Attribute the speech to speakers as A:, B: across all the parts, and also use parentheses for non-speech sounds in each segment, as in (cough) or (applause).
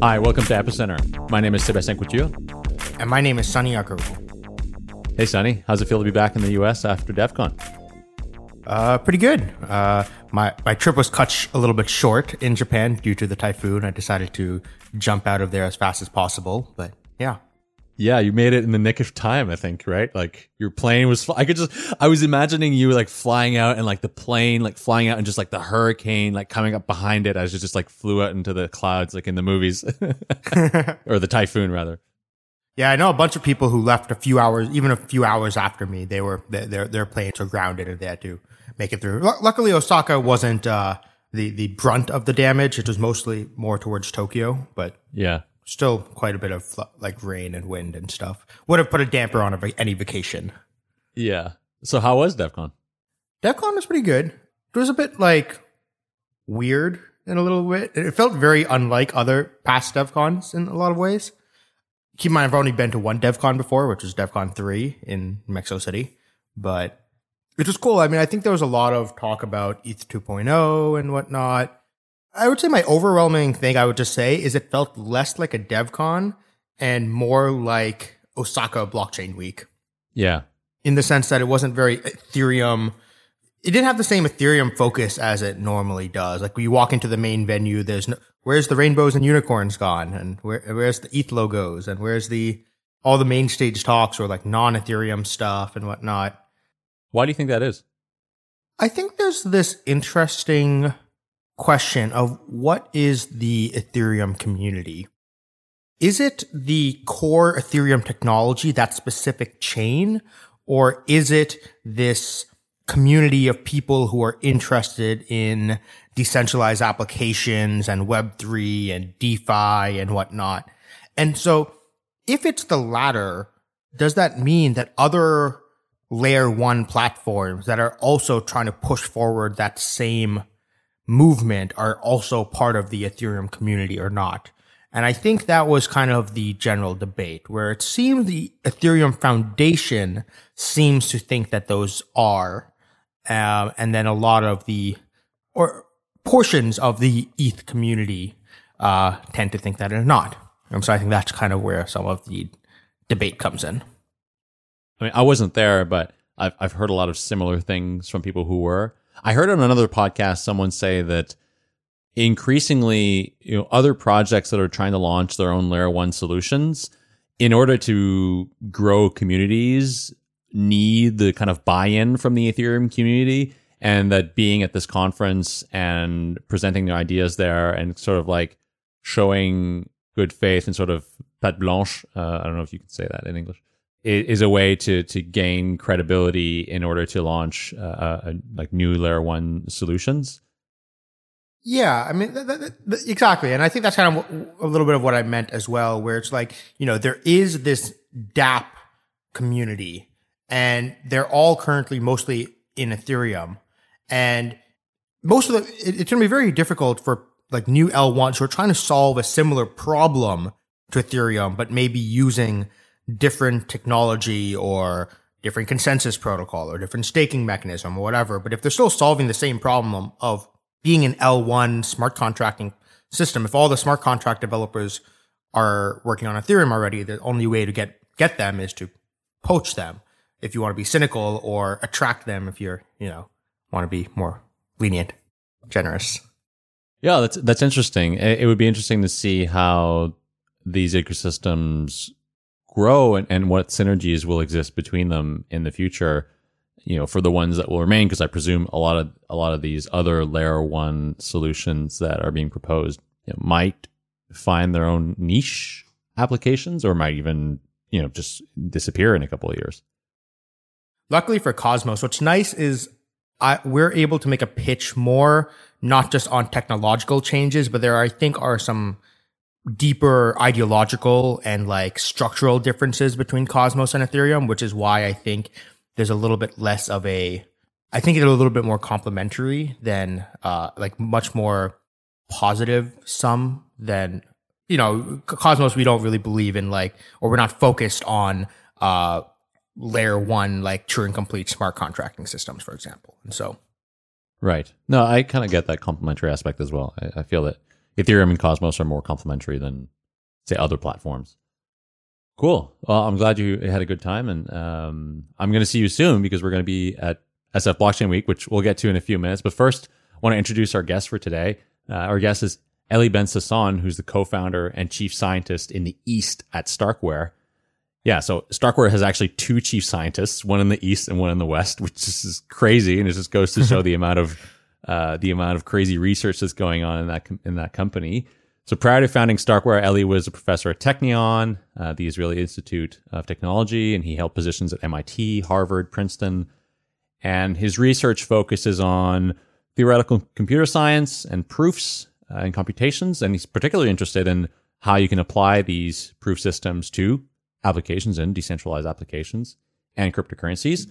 A: Hi, welcome to Epicenter. My name is Sebastien Couture.
B: And my name is Sunny Aggarwal.
A: Hey, Sunny. How's it feel to be back in the U.S. after DevCon?
B: Uh, pretty good. Uh, my, my trip was cut sh- a little bit short in Japan due to the typhoon. I decided to jump out of there as fast as possible. But yeah,
A: Yeah, you made it in the nick of time, I think, right? Like your plane was, fl- I could just, I was imagining you like flying out and like the plane like flying out and just like the hurricane like coming up behind it as it just like flew out into the clouds like in the movies (laughs) (laughs) or the typhoon rather.
B: Yeah, I know a bunch of people who left a few hours, even a few hours after me. They were their their planes were grounded and they had to make it through. Lu- Luckily, Osaka wasn't uh, the the brunt of the damage. It was mostly more towards Tokyo, but
A: Yeah.
B: Still quite a bit of like rain and wind and stuff. Would have put a damper on a, any vacation.
A: Yeah. So how was DEF CON?
B: DevCon was pretty good. It was a bit like weird in a little bit. It felt very unlike other past DevCons in a lot of ways. Keep in mind, I've only been to one DevCon before, which was DevCon 3 in Mexico City, but it was cool. I mean, I think there was a lot of talk about ETH 2.0 and whatnot. I would say my overwhelming thing I would just say is it felt less like a DevCon and more like Osaka Blockchain Week
A: Yeah.
B: in the sense that it wasn't very Ethereum. It didn't have the same Ethereum focus as it normally does. Like when you walk into the main venue, there's no, where's the rainbows and unicorns gone, and where where's the ETH logos, and where's the all the main stage talks or like non Ethereum stuff and whatnot.
A: Why do you think that is?
B: I think there's this interesting question of what is the Ethereum community? Is it the core Ethereum technology, that specific chain, or is it this community of people who are interested in decentralized applications and Web3 and DeFi and whatnot? And so if it's the latter, does that mean that other layer one platforms that are also trying to push forward that same movement are also part of the Ethereum community or not? And I think that was kind of the general debate where it seems the Ethereum Foundation seems to think that those are. Um, and then a lot of the, or portions of the ETH community, uh, tend to think that are not. And so I think that's kind of where some of the debate comes in.
A: I mean, I wasn't there, but I've I've heard a lot of similar things from people who were. I heard on another podcast someone say that increasingly, you know, other projects that are trying to launch their own layer one solutions, in order to grow communities, need the kind of buy-in from the Ethereum community, and that being at this conference and presenting their ideas there and sort of like showing good faith and sort of patte blanche. Uh, I don't know if you can say that in English is a way to to gain credibility in order to launch uh, uh, like new layer one solutions.
B: Yeah, I mean, th- th- th- exactly. And I think that's kind of w- a little bit of what I meant as well, where it's like, you know, there is this DApp community and they're all currently mostly in Ethereum. And most of the, it, it's going to be very difficult for like new L1s who are trying to solve a similar problem to Ethereum, but maybe using different technology or different consensus protocol or different staking mechanism or whatever. But if they're still solving the same problem of being an L1 smart contracting system, if all the smart contract developers are working on Ethereum already, the only way to get, get them is to poach them if you want to be cynical or attract them if you're, you know, want to be more lenient, generous.
A: Yeah, that's that's interesting. It, would be interesting to see how these ecosystems grow and, and what synergies will exist between them in the future. You know, for the ones that will remain, because I presume a lot of a lot of these other layer one solutions that are being proposed you know, might find their own niche applications, or might even you know just disappear in a couple of years.
B: Luckily for Cosmos, what's nice is I, we're able to make a pitch more, not just on technological changes, but there, I think, are some deeper ideological and like structural differences between Cosmos and Ethereum, which is why I think there's a little bit less of a, I think it's a little bit more complementary than, uh, like much more positive sum than, you know, Cosmos, we don't really believe in like, or we're not focused on, uh, layer one, like true and complete smart contracting systems, for example. And so,
A: right. No, I kind of get that complementary aspect as well. I, I feel that Ethereum and Cosmos are more complementary than, say, other platforms. Cool. Well, I'm glad you had a good time, and um, I'm going to see you soon because we're going to be at SF Blockchain Week, which we'll get to in a few minutes. But first, I want to introduce our guest for today. Uh, our guest is Eli Ben Sasson, who's the co-founder and chief scientist in the East at Starkware. Yeah, so Starkware has actually two chief scientists, one in the East and one in the West, which is crazy, and it just goes to show (laughs) the amount of uh, the amount of crazy research that's going on in that com- in that company. So prior to founding Starkware, Eli was a professor at Technion, uh, the Israeli Institute of Technology, and he held positions at MIT, Harvard, Princeton. And his research focuses on theoretical computer science and proofs uh, and computations. And he's particularly interested in how you can apply these proof systems to applications and decentralized applications and cryptocurrencies.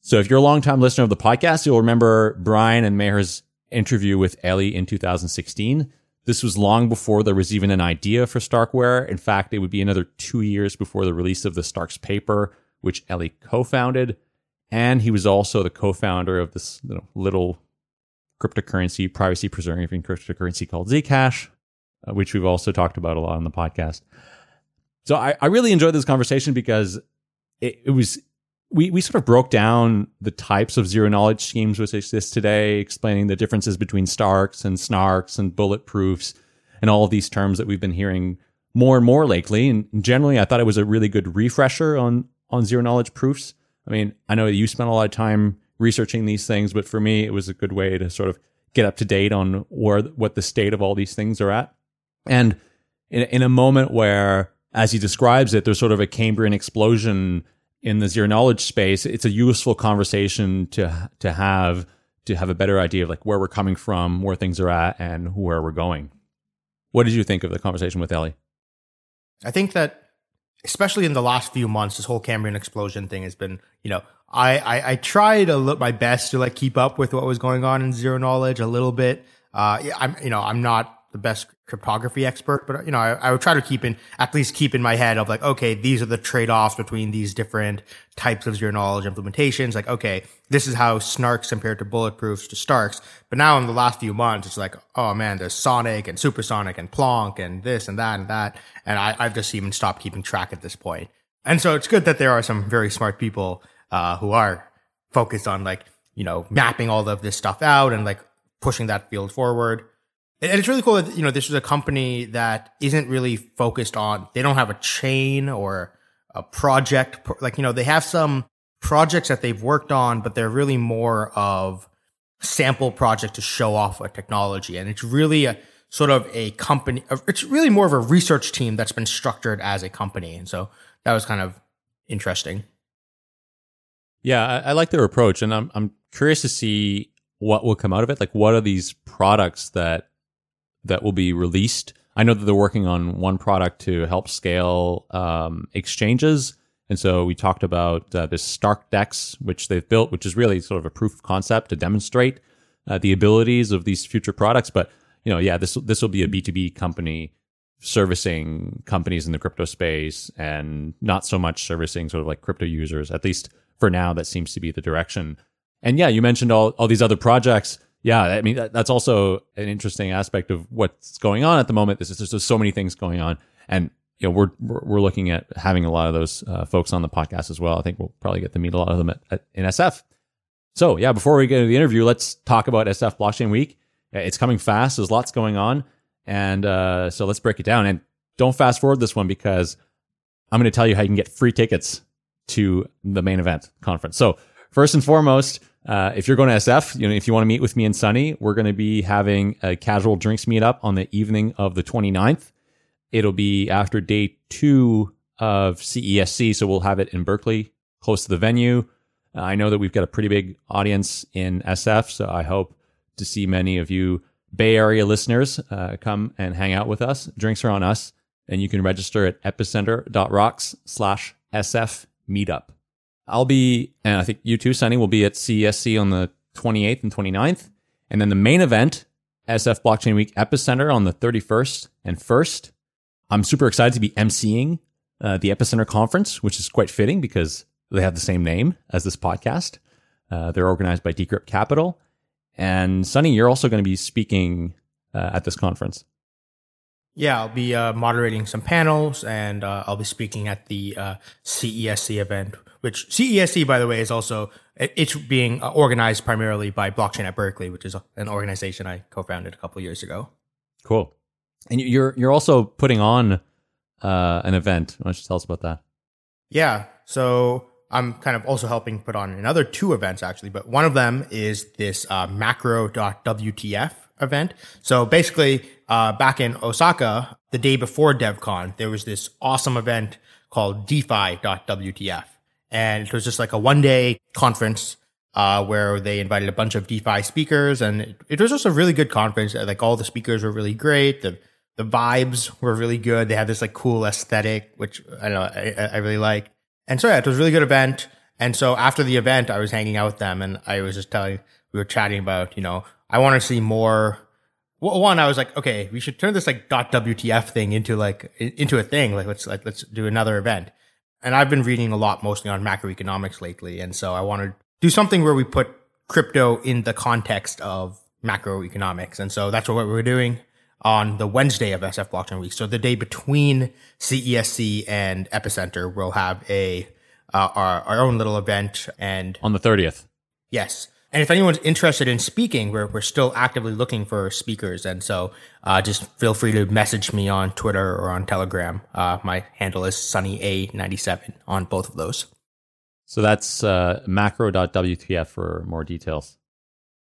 A: So if you're a long-time listener of the podcast, you'll remember Brian and Meher's interview with Eli in 2016. This was long before there was even an idea for Starkware. In fact, it would be another two years before the release of the Starks paper, which Eli co-founded. And he was also the co-founder of this you know, little cryptocurrency, privacy preserving cryptocurrency called Zcash, uh, which we've also talked about a lot on the podcast. So I, I really enjoyed this conversation because it, it was we, we sort of broke down the types of zero knowledge schemes which exist today, explaining the differences between Starks and Snarks and bulletproofs and all of these terms that we've been hearing more and more lately. And generally, I thought it was a really good refresher on, on zero knowledge proofs. I mean, I know you spent a lot of time researching these things, but for me, it was a good way to sort of get up to date on where, what the state of all these things are at. And in, in a moment where, as he describes it, there's sort of a Cambrian explosion in the zero knowledge space, it's a useful conversation to to have to have a better idea of like where we're coming from, where things are at, and where we're going. What did you think of the conversation with Eli?
B: I think that especially in the last few months, this whole Cambrian explosion thing has been, you know, I, I, I tried to look my best to like keep up with what was going on in zero knowledge a little bit. Uh, yeah I'm, you know, I'm not the best cryptography expert, but you know, I, I, would try to keep in at least keep in my head of like, okay, these are the trade offs between these different types of zero knowledge implementations. Like, okay, this is how Snarks compared to bulletproofs to Starks. But now in the last few months, it's like, oh man, there's Sonic and Supersonic and Plonk and this and that and that, and I, I've just even stopped keeping track at this point. And so it's good that there are some very smart people uh, who are focused on like you know mapping all of this stuff out and like pushing that field forward. And it's really cool that, you know, this is a company that isn't really focused on, they don't have a chain or a project. Like, you know, they have some projects that they've worked on, but they're really more of sample project to show off a technology. And it's really a sort of a company, uh, it's really more of a research team that's been structured as a company. And so that was kind of interesting.
A: Yeah, I, I like their approach, and I'm I'm curious to see what will come out of it. Like, what are these products that that will be released. I know that they're working on one product to help scale um, exchanges. And so we talked about uh, this Stark Dex, which they've built, which is really sort of a proof of concept to demonstrate uh, the abilities of these future products. But you know, yeah, this this will be a B two B company servicing companies in the crypto space, and not so much servicing sort of like crypto users. At least for now, that seems to be the direction. And yeah, you mentioned all all these other projects yeah, I mean that, that's also an interesting aspect of what's going on at the moment. There's just so many things going on, and you know we're we're looking at having a lot of those uh, folks on the podcast as well. I think we'll probably get to meet a lot of them at, at, in SF. So yeah, before we get into the interview, let's talk about SF Blockchain Week. It's coming fast. There's lots going on, and uh, so let's break it down. And don't fast forward this one because I'm going to tell you how you can get free tickets to the main event conference. So first and foremost, uh, if you're going to SF, you know, if you want to meet with me and Sunny, we're going to be having a casual drinks meetup on the evening of the 29th. It'll be after day two of CESC. So we'll have it in Berkeley, close to the venue. I know that we've got a pretty big audience in SF. So I hope to see many of you Bay Area listeners uh, come and hang out with us. Drinks are on us. And you can register at epicenter.rocks slash SF meetup. I'll be, and I think you too, Sunny, will be at CESC on the 28th and 29th. And then the main event, SF Blockchain Week Epicenter on the 31st and 1st. I'm super excited to be emceeing uh, the Epicenter conference, which is quite fitting because they have the same name as this podcast. Uh, they're organized by Decrypt Capital. And Sunny, you're also going to be speaking uh, at this conference.
B: Yeah, I'll be uh, moderating some panels and uh, I'll be speaking at the uh, CESC event, which CESC, by the way, is also it's being uh, organized primarily by Blockchain at Berkeley, which is an organization I co-founded a couple years ago.
A: Cool. And you're you're also putting on uh, an event. Why don't you tell us about that?
B: Yeah. So I'm kind of also helping put on another two events actually, but one of them is this uh, macro.wtf event. So basically, uh, back in Osaka, the day before DevCon, there was this awesome event called DeFi.wtf. And it was just like a one day conference uh, where they invited a bunch of DeFi speakers. And it, was just a really good conference. Like all the speakers were really great. The, the vibes were really good. They had this like cool aesthetic, which I know I, I really like. And so yeah, it was a really good event. And so after the event, I was hanging out with them and I was just telling, we were chatting about, you know, I want to see more. Well, one, I was like, okay, we should turn this like .wtf thing into like into a thing. Like let's like let's do another event. And I've been reading a lot mostly on macroeconomics lately, and so I want to do something where we put crypto in the context of macroeconomics. And so that's what we're doing on the Wednesday of SF Blockchain Week. So the day between CESC and Epicenter, we'll have a uh, our, our own little event and
A: on the 30th.
B: Yes. And if anyone's interested in speaking, we're, we're still actively looking for speakers. And so uh, just feel free to message me on Twitter or on Telegram. Uh, my handle is sunnya97 on both of those.
A: So that's uh, macro.wtf for more details.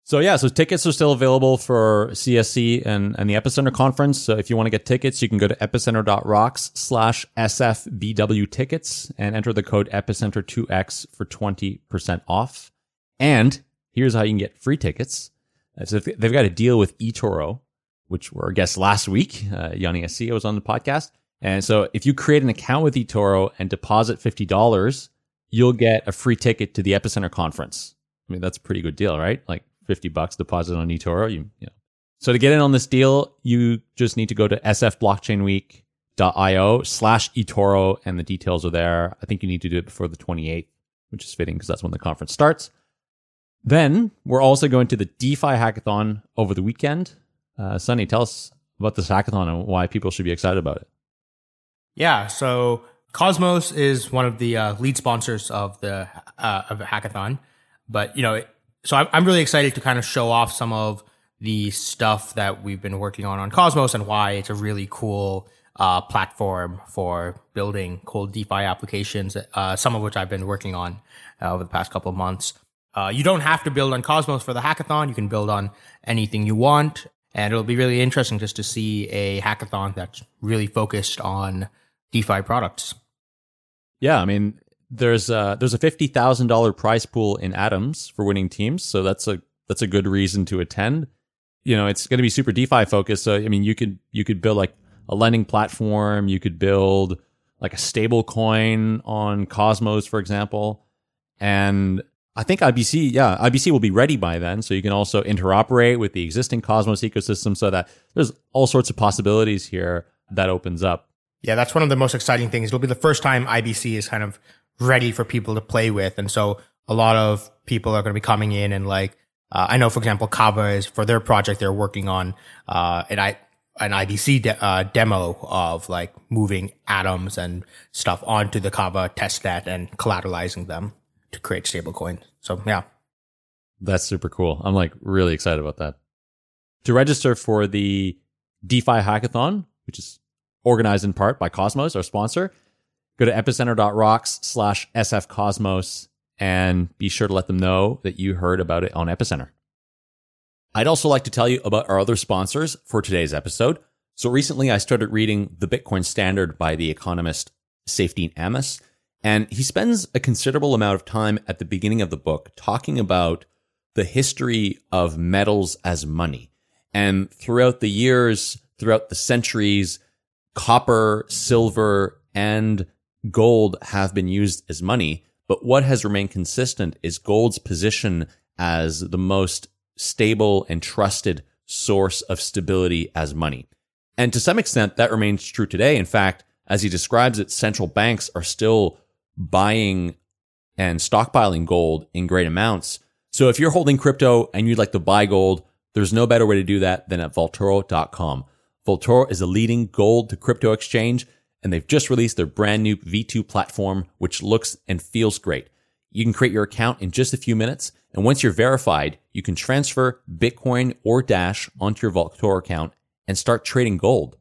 A: So yeah, so tickets are still available for CSC and, and the Epicenter conference. So if you want to get tickets, you can go to epicenter.rocks slash SFBW tickets and enter the code epicenter2x for 20% off. And here's how you can get free tickets. Uh, so they've got a deal with eToro, which were our guests last week. Uh, Yoni Assia was on the podcast. And so if you create an account with eToro and deposit $50, you'll get a free ticket to the Epicenter conference. I mean, that's a pretty good deal, right? Like 50 bucks deposit on eToro. You, you know. So to get in on this deal, you just need to go to sfblockchainweek.io slash eToro and the details are there. I think you need to do it before the 28th, which is fitting because that's when the conference starts. Then we're also going to the DeFi hackathon over the weekend. Uh, Sunny, tell us about this hackathon and why people should be excited about it.
B: Yeah, so Cosmos is one of the uh, lead sponsors of the uh, of the hackathon, but you know, so I'm really excited to kind of show off some of the stuff that we've been working on on Cosmos and why it's a really cool uh, platform for building cool DeFi applications. Uh, some of which I've been working on uh, over the past couple of months. Uh, you don't have to build on Cosmos for the hackathon. You can build on anything you want. And it'll be really interesting just to see a hackathon that's really focused on DeFi products.
A: Yeah, I mean, there's a there's a fifty thousand dollar prize pool in Atoms for winning teams, so that's a that's a good reason to attend. You know, it's going to be super DeFi focused. So I mean, you could you could build like a lending platform. You could build like a stable coin on Cosmos, for example, and I think IBC, yeah, IBC will be ready by then. So you can also interoperate with the existing Cosmos ecosystem so that there's all sorts of possibilities here that opens up.
B: Yeah, that's one of the most exciting things. It'll be the first time IBC is kind of ready for people to play with. And so a lot of people are going to be coming in and like, uh, I know, for example, Kava is for their project, they're working on, uh, an, I, an IBC de- uh, demo of like moving atoms and stuff onto the Kava testnet and collateralizing them to create stablecoin. So yeah.
A: That's super cool. I'm like really excited about that. To register for the DeFi hackathon, which is organized in part by Cosmos, our sponsor, go to epicenter.rocks slash sfcosmos and be sure to let them know that you heard about it on Epicenter. I'd also like to tell you about our other sponsors for today's episode. So recently I started reading The Bitcoin Standard by the economist Saifedean Ammous. And he spends a considerable amount of time at the beginning of the book talking about the history of metals as money. And throughout the years, throughout the centuries, copper, silver, and gold have been used as money. But what has remained consistent is gold's position as the most stable and trusted source of stability as money. And to some extent, that remains true today. In fact, as he describes it, central banks are still buying and stockpiling gold in great amounts. So if you're holding crypto and you'd like to buy gold, there's no better way to do that than at Vaultoro.com. Vaultoro is a leading gold to crypto exchange, and they've just released their brand new V2 platform, which looks and feels great. You can create your account in just a few minutes, and once you're verified, you can transfer Bitcoin or Dash onto your Vaultoro account and start trading gold.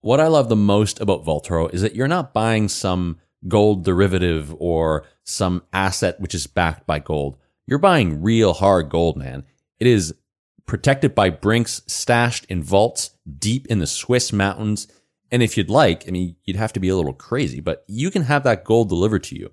A: What I love the most about Vaultoro is that you're not buying some gold derivative or some asset which is backed by gold. You're buying real hard gold, man. It is protected by Brinks, stashed in vaults deep in the Swiss mountains. And if you'd like, I mean, you'd have to be a little crazy, but you can have that gold delivered to you.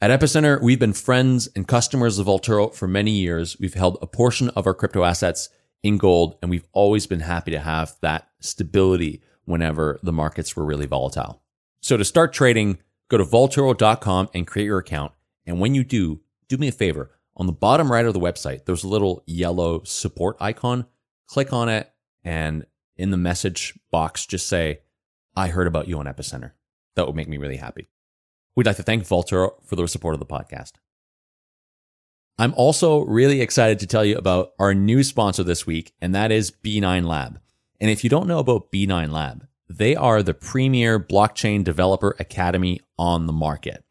A: At Epicenter, we've been friends and customers of Vaultoro for many years. We've held a portion of our crypto assets in gold, and we've always been happy to have that stability whenever the markets were really volatile. So to start trading, go to vaultoro.com and create your account. And when you do, do me a favor. On the bottom right of the website, there's a little yellow support icon. Click on it, and in the message box, just say, I heard about you on Epicenter. That would make me really happy. We'd like to thank Vaultoro for their support of the podcast. I'm also really excited to tell you about our new sponsor this week, and that is B9 Lab. And if you don't know about B9 Lab, they are the premier blockchain developer academy on the market.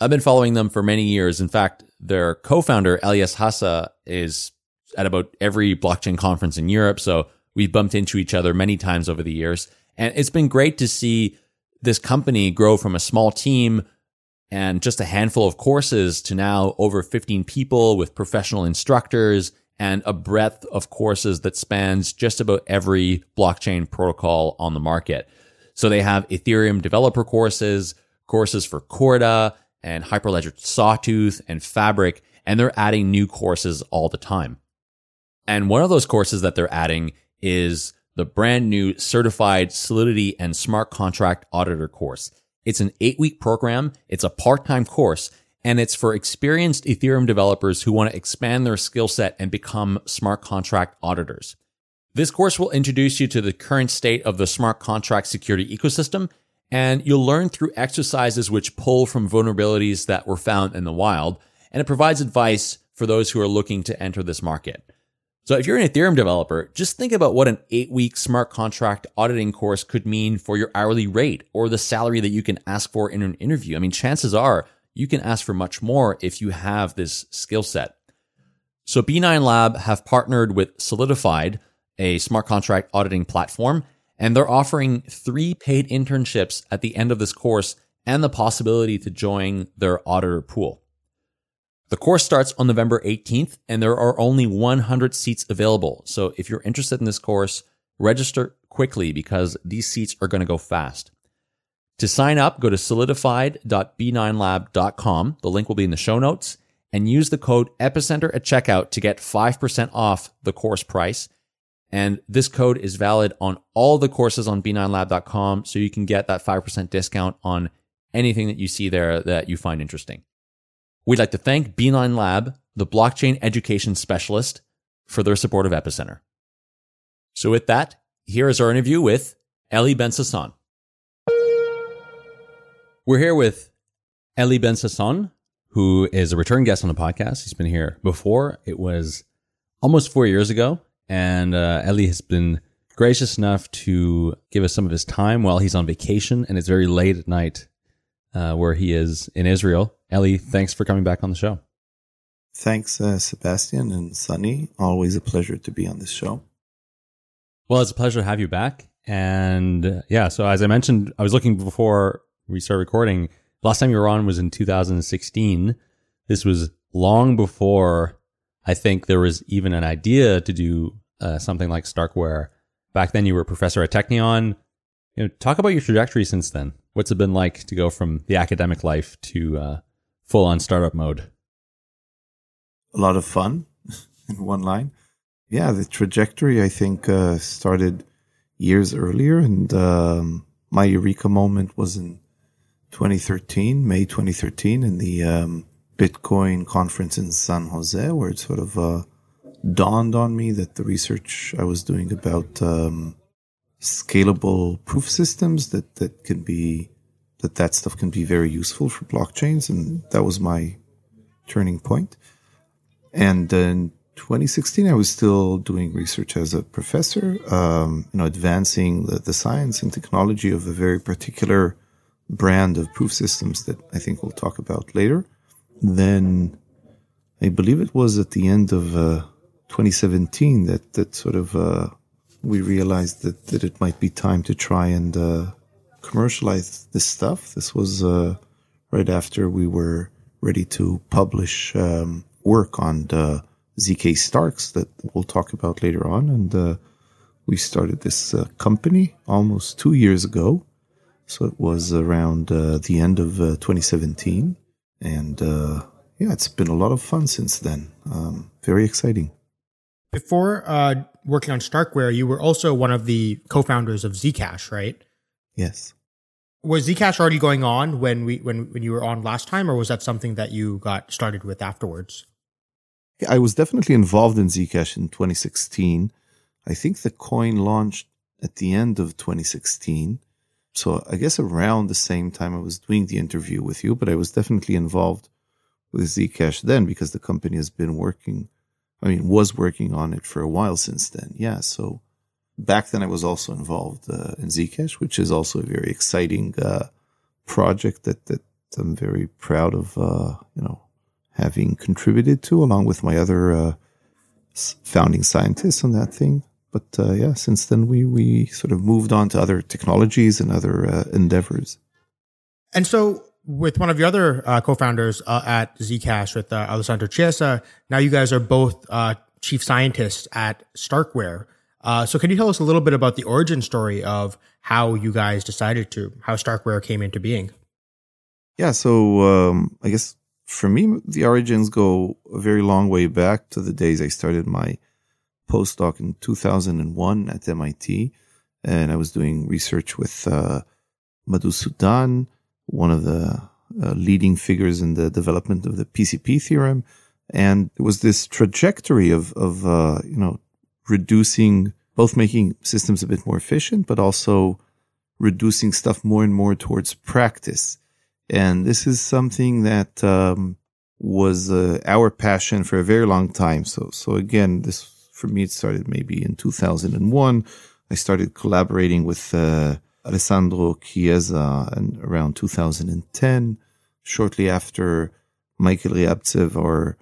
A: I've been following them for many years. In fact, their co-founder, Elias Haase, is at about every blockchain conference in Europe. So we've bumped into each other many times over the years. And it's been great to see this company grow from a small team and just a handful of courses to now over 15 people with professional instructors and a breadth of courses that spans just about every blockchain protocol on the market. So they have Ethereum developer courses, courses for Corda and Hyperledger Sawtooth and Fabric, and they're adding new courses all the time. And one of those courses that they're adding is the brand new certified Solidity and smart contract auditor course. It's an eight week program. It's a part time course and it's for experienced Ethereum developers who want to expand their skill set and become smart contract auditors. This course will introduce you to the current state of the smart contract security ecosystem, and you'll learn through exercises which pull from vulnerabilities that were found in the wild, and it provides advice for those who are looking to enter this market. So if you're an Ethereum developer, just think about what an eight week smart contract auditing course could mean for your hourly rate or the salary that you can ask for in an interview. I mean, chances are you can ask for much more if you have this skill set. So B9 Lab have partnered with Solidified, a smart contract auditing platform, and they're offering three paid internships at the end of this course and the possibility to join their auditor pool. The course starts on November 18th and there are only 100 seats available. So if you're interested in this course, register quickly because these seats are going to go fast. To sign up, go to solidified.b9lab.com. The link will be in the show notes and use the code epicenter at checkout to get 5% off the course price. And this code is valid on all the courses on b9lab.com. So you can get that 5% discount on anything that you see there that you find interesting. We'd like to thank B9 Lab, the blockchain education specialist, for their support of Epicenter. So with that, here is our interview with Eli Ben. We're here with Eli Ben who is a return guest on the podcast. He's been here before. It was almost four years ago. And uh, Eli has been gracious enough to give us some of his time while he's on vacation. And it's very late at night uh, where he is in Israel. Eli, thanks for coming back on the show.
C: Thanks, uh, Sebastian and Sunny. Always a pleasure to be on this show.
A: Well, it's a pleasure to have you back. And uh, yeah, so as I mentioned, I was looking before we started recording. Last time you were on was in 2016. This was long before I think there was even an idea to do uh, something like Starkware. Back then, you were a professor at Technion. You know, talk about your trajectory since then. What's it been like to go from the academic life to uh, full on startup mode?
C: A lot of fun (laughs) in one line. Yeah, the trajectory I think uh, started years earlier, and um, my eureka moment was in 2013, May 2013, in the um, Bitcoin conference in San Jose, where it sort of uh, dawned on me that the research I was doing about um, scalable proof systems that that can be that that stuff can be very useful for blockchains, and that was my turning point. And in 2016, I was still doing research as a professor, um, you know, advancing the, the science and technology of a very particular brand of proof systems that I think we'll talk about later. Then I believe it was at the end of uh, 2017 that, that sort of uh, we realized that, that it might be time to try and uh, commercialize this stuff. This was uh, right after we were ready to publish um, work on the ZK Starks that we'll talk about later on. And uh, we started this uh, company almost two years ago. So it was around uh, the end of 2017. And yeah, it's been a lot of fun since then. Um, very exciting.
B: Before uh, working on Starkware, you were also one of the co-founders of Zcash, right?
C: Yes.
B: Was Zcash already going on when we when when you were on last time, or was that something that you got started with afterwards?
C: I was definitely involved in Zcash in 2016. I think the coin launched at the end of 2016. So I guess around the same time I was doing the interview with you, but I was definitely involved with Zcash then because the company has been working I mean, was working on it for a while since then. Yeah. So back then I was also involved uh, in Zcash, which is also a very exciting uh, project that, that I'm very proud of, uh, you know, having contributed to along with my other uh, founding scientists on that thing. But uh, yeah, since then we, we sort of moved on to other technologies and other uh, endeavors.
B: And so with one of your other uh, co-founders uh, at Zcash with uh, Alessandro Chiesa. Now you guys are both uh, chief scientists at Starkware. Uh, so can you tell us a little bit about the origin story of how you guys decided to, how Starkware came into being?
C: Yeah, so um, I guess for me, the origins go a very long way back to the days I started my postdoc in 2001 at MIT. And I was doing research with uh, Madhu Sudan, one of the uh, leading figures in the development of the PCP theorem. And it was this trajectory of, of, uh, you know, reducing, both making systems a bit more efficient, but also reducing stuff more and more towards practice. And this is something that, um, was uh, our passion for a very long time. So, so again, this for me, it started maybe in 2001. I started collaborating with, uh, Alessandro Chiesa in around 2010. Shortly after, Michael Riabzev, our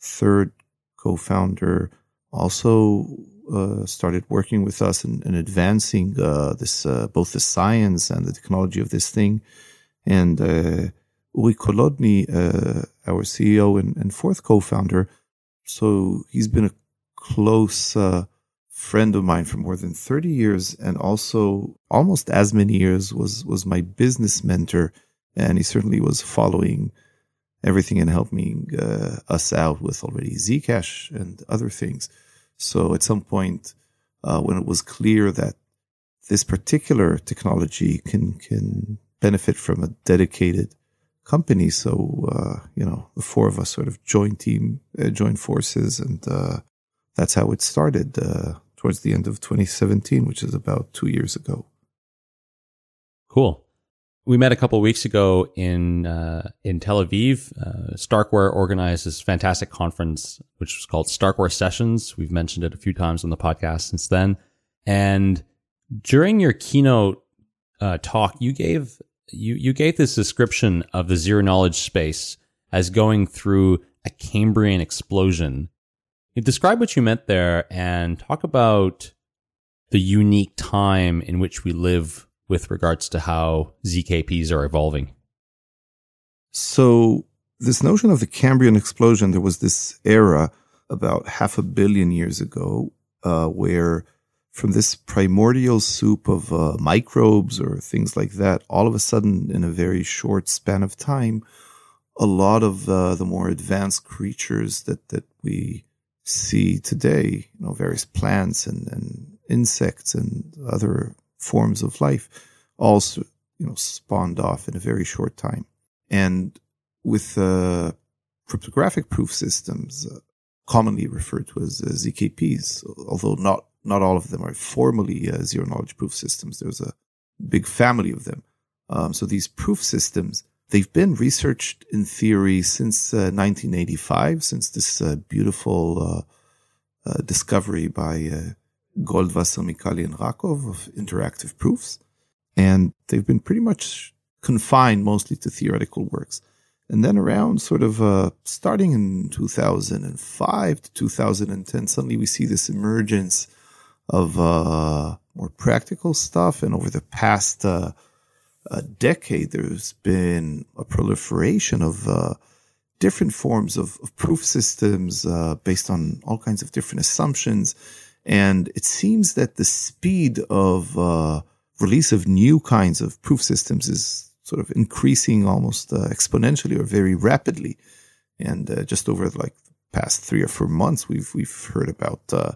C: third co-founder, also uh, started working with us in, in advancing uh, this uh, both the science and the technology of this thing. And uh, Uri Kolodny, uh, our CEO and, and, fourth co-founder, so he's been a close uh, friend of mine for more than 30 years and also almost as many years was was my business mentor. And he certainly was following everything and helping uh, us out with already zcash and other things. So at some point uh, when it was clear that this particular technology can can benefit from a dedicated company so uh, you know the four of us sort of joined team uh, joined forces and uh, that's how it started uh, towards the end of 2017, which is about two years ago.
A: Cool. We met a couple weeks ago in uh, in Tel Aviv. Uh, Starkware organized this fantastic conference, which was called Starkware Sessions. We've mentioned it a few times on the podcast since then. And during your keynote uh, talk, you gave you you gave this description of the zero knowledge space as going through a Cambrian explosion describe what you meant there and talk about the unique time in which we live with regards to how ZKPs are evolving.
C: So, this notion of the Cambrian explosion, there was this era about half a billion years ago uh, where from this primordial soup of uh, microbes or things like that, all of a sudden, in a very short span of time, a lot of uh, the more advanced creatures that, that we see today, you know, various plants and, and insects and other forms of life also, you know, spawned off in a very short time. And with uh, cryptographic proof systems, uh, commonly referred to as uh, ZKPs, although not, not all of them are formally uh, zero knowledge proof systems. There's a big family of them. Um, so these proof systems they've been researched in theory since uh, 1985, since this uh, beautiful uh, uh discovery by uh, Goldwasser, Micali, and Rackoff of interactive proofs. And they've been pretty much confined mostly to theoretical works. And then around sort of uh, starting in 2005 to 2010, suddenly we see this emergence of more practical stuff. And over the past uh, decade, there's been a proliferation of uh, different forms of, of proof systems uh, based on all kinds of different assumptions. And it seems that the speed of uh, release of new kinds of proof systems is sort of increasing almost uh, exponentially or very rapidly. And uh, just over like past three or four months, we've we've heard about uh,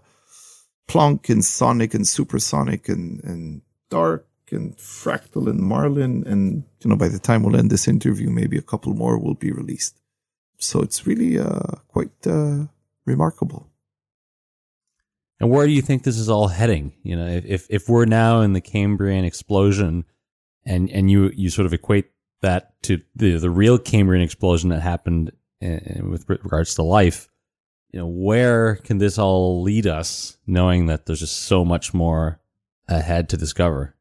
C: Plonk and Sonic and Supersonic and and Dark and Fractal and Marlin. And you know, by the time we'll end this interview, maybe a couple more will be released. So it's really uh, quite uh, remarkable.
A: And where do you think this is all heading? You know, if if we're now in the Cambrian explosion and and you you sort of equate that to the the real Cambrian explosion that happened in, in, with regards to life. You know, where can this all lead us, knowing that there's just so much more ahead to discover?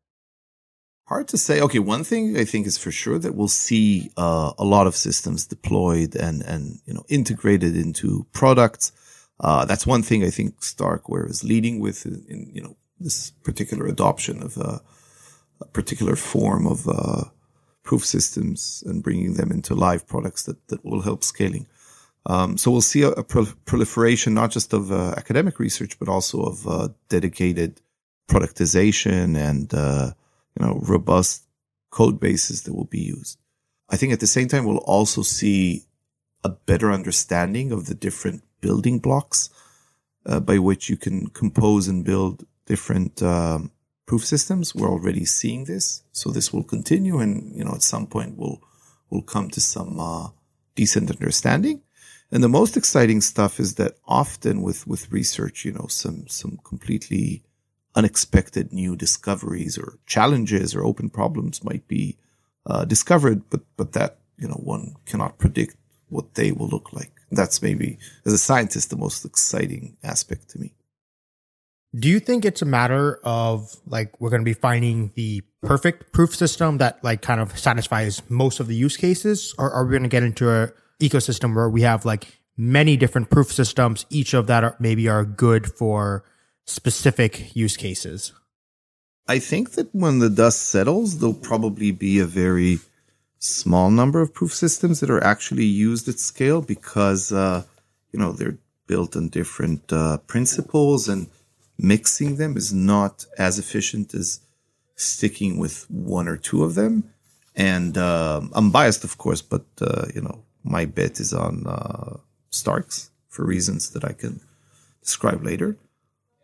C: Hard to say. Okay, one thing I think is for sure that we'll see uh, a lot of systems deployed and and you know integrated into products. Uh, that's one thing I think Starkware is leading with in, in you know this particular adoption of uh, a particular form of uh, proof systems and bringing them into live products that, that will help scaling. Um, so we'll see a, a pro- proliferation not just of uh, academic research, but also of uh, dedicated productization and uh, you know robust code bases that will be used. I think at the same time we'll also see a better understanding of the different building blocks uh, by which you can compose and build different um, proof systems. We're already seeing this. So this will continue and, you know, at some point we'll, we'll come to some, uh, decent understanding. And the most exciting stuff is that often with, with research, you know, some, some completely unexpected new discoveries or challenges or open problems might be, uh, discovered, but, but that, you know, one cannot predict what they will look like. That's maybe, as a scientist, the most exciting aspect to me.
B: Do you think it's a matter of like we're going to be finding the perfect proof system that like kind of satisfies most of the use cases, or are we going to get into a ecosystem where we have like many different proof systems, each of that are, maybe are good for specific use cases?
C: I think that when the dust settles, there'll probably be a very small number of proof systems that are actually used at scale because, uh, you know, they're built on different uh, principles and mixing them is not as efficient as sticking with one or two of them. And uh, I'm biased, of course, but uh, you know my bet is on uh, Starks for reasons that I can describe later.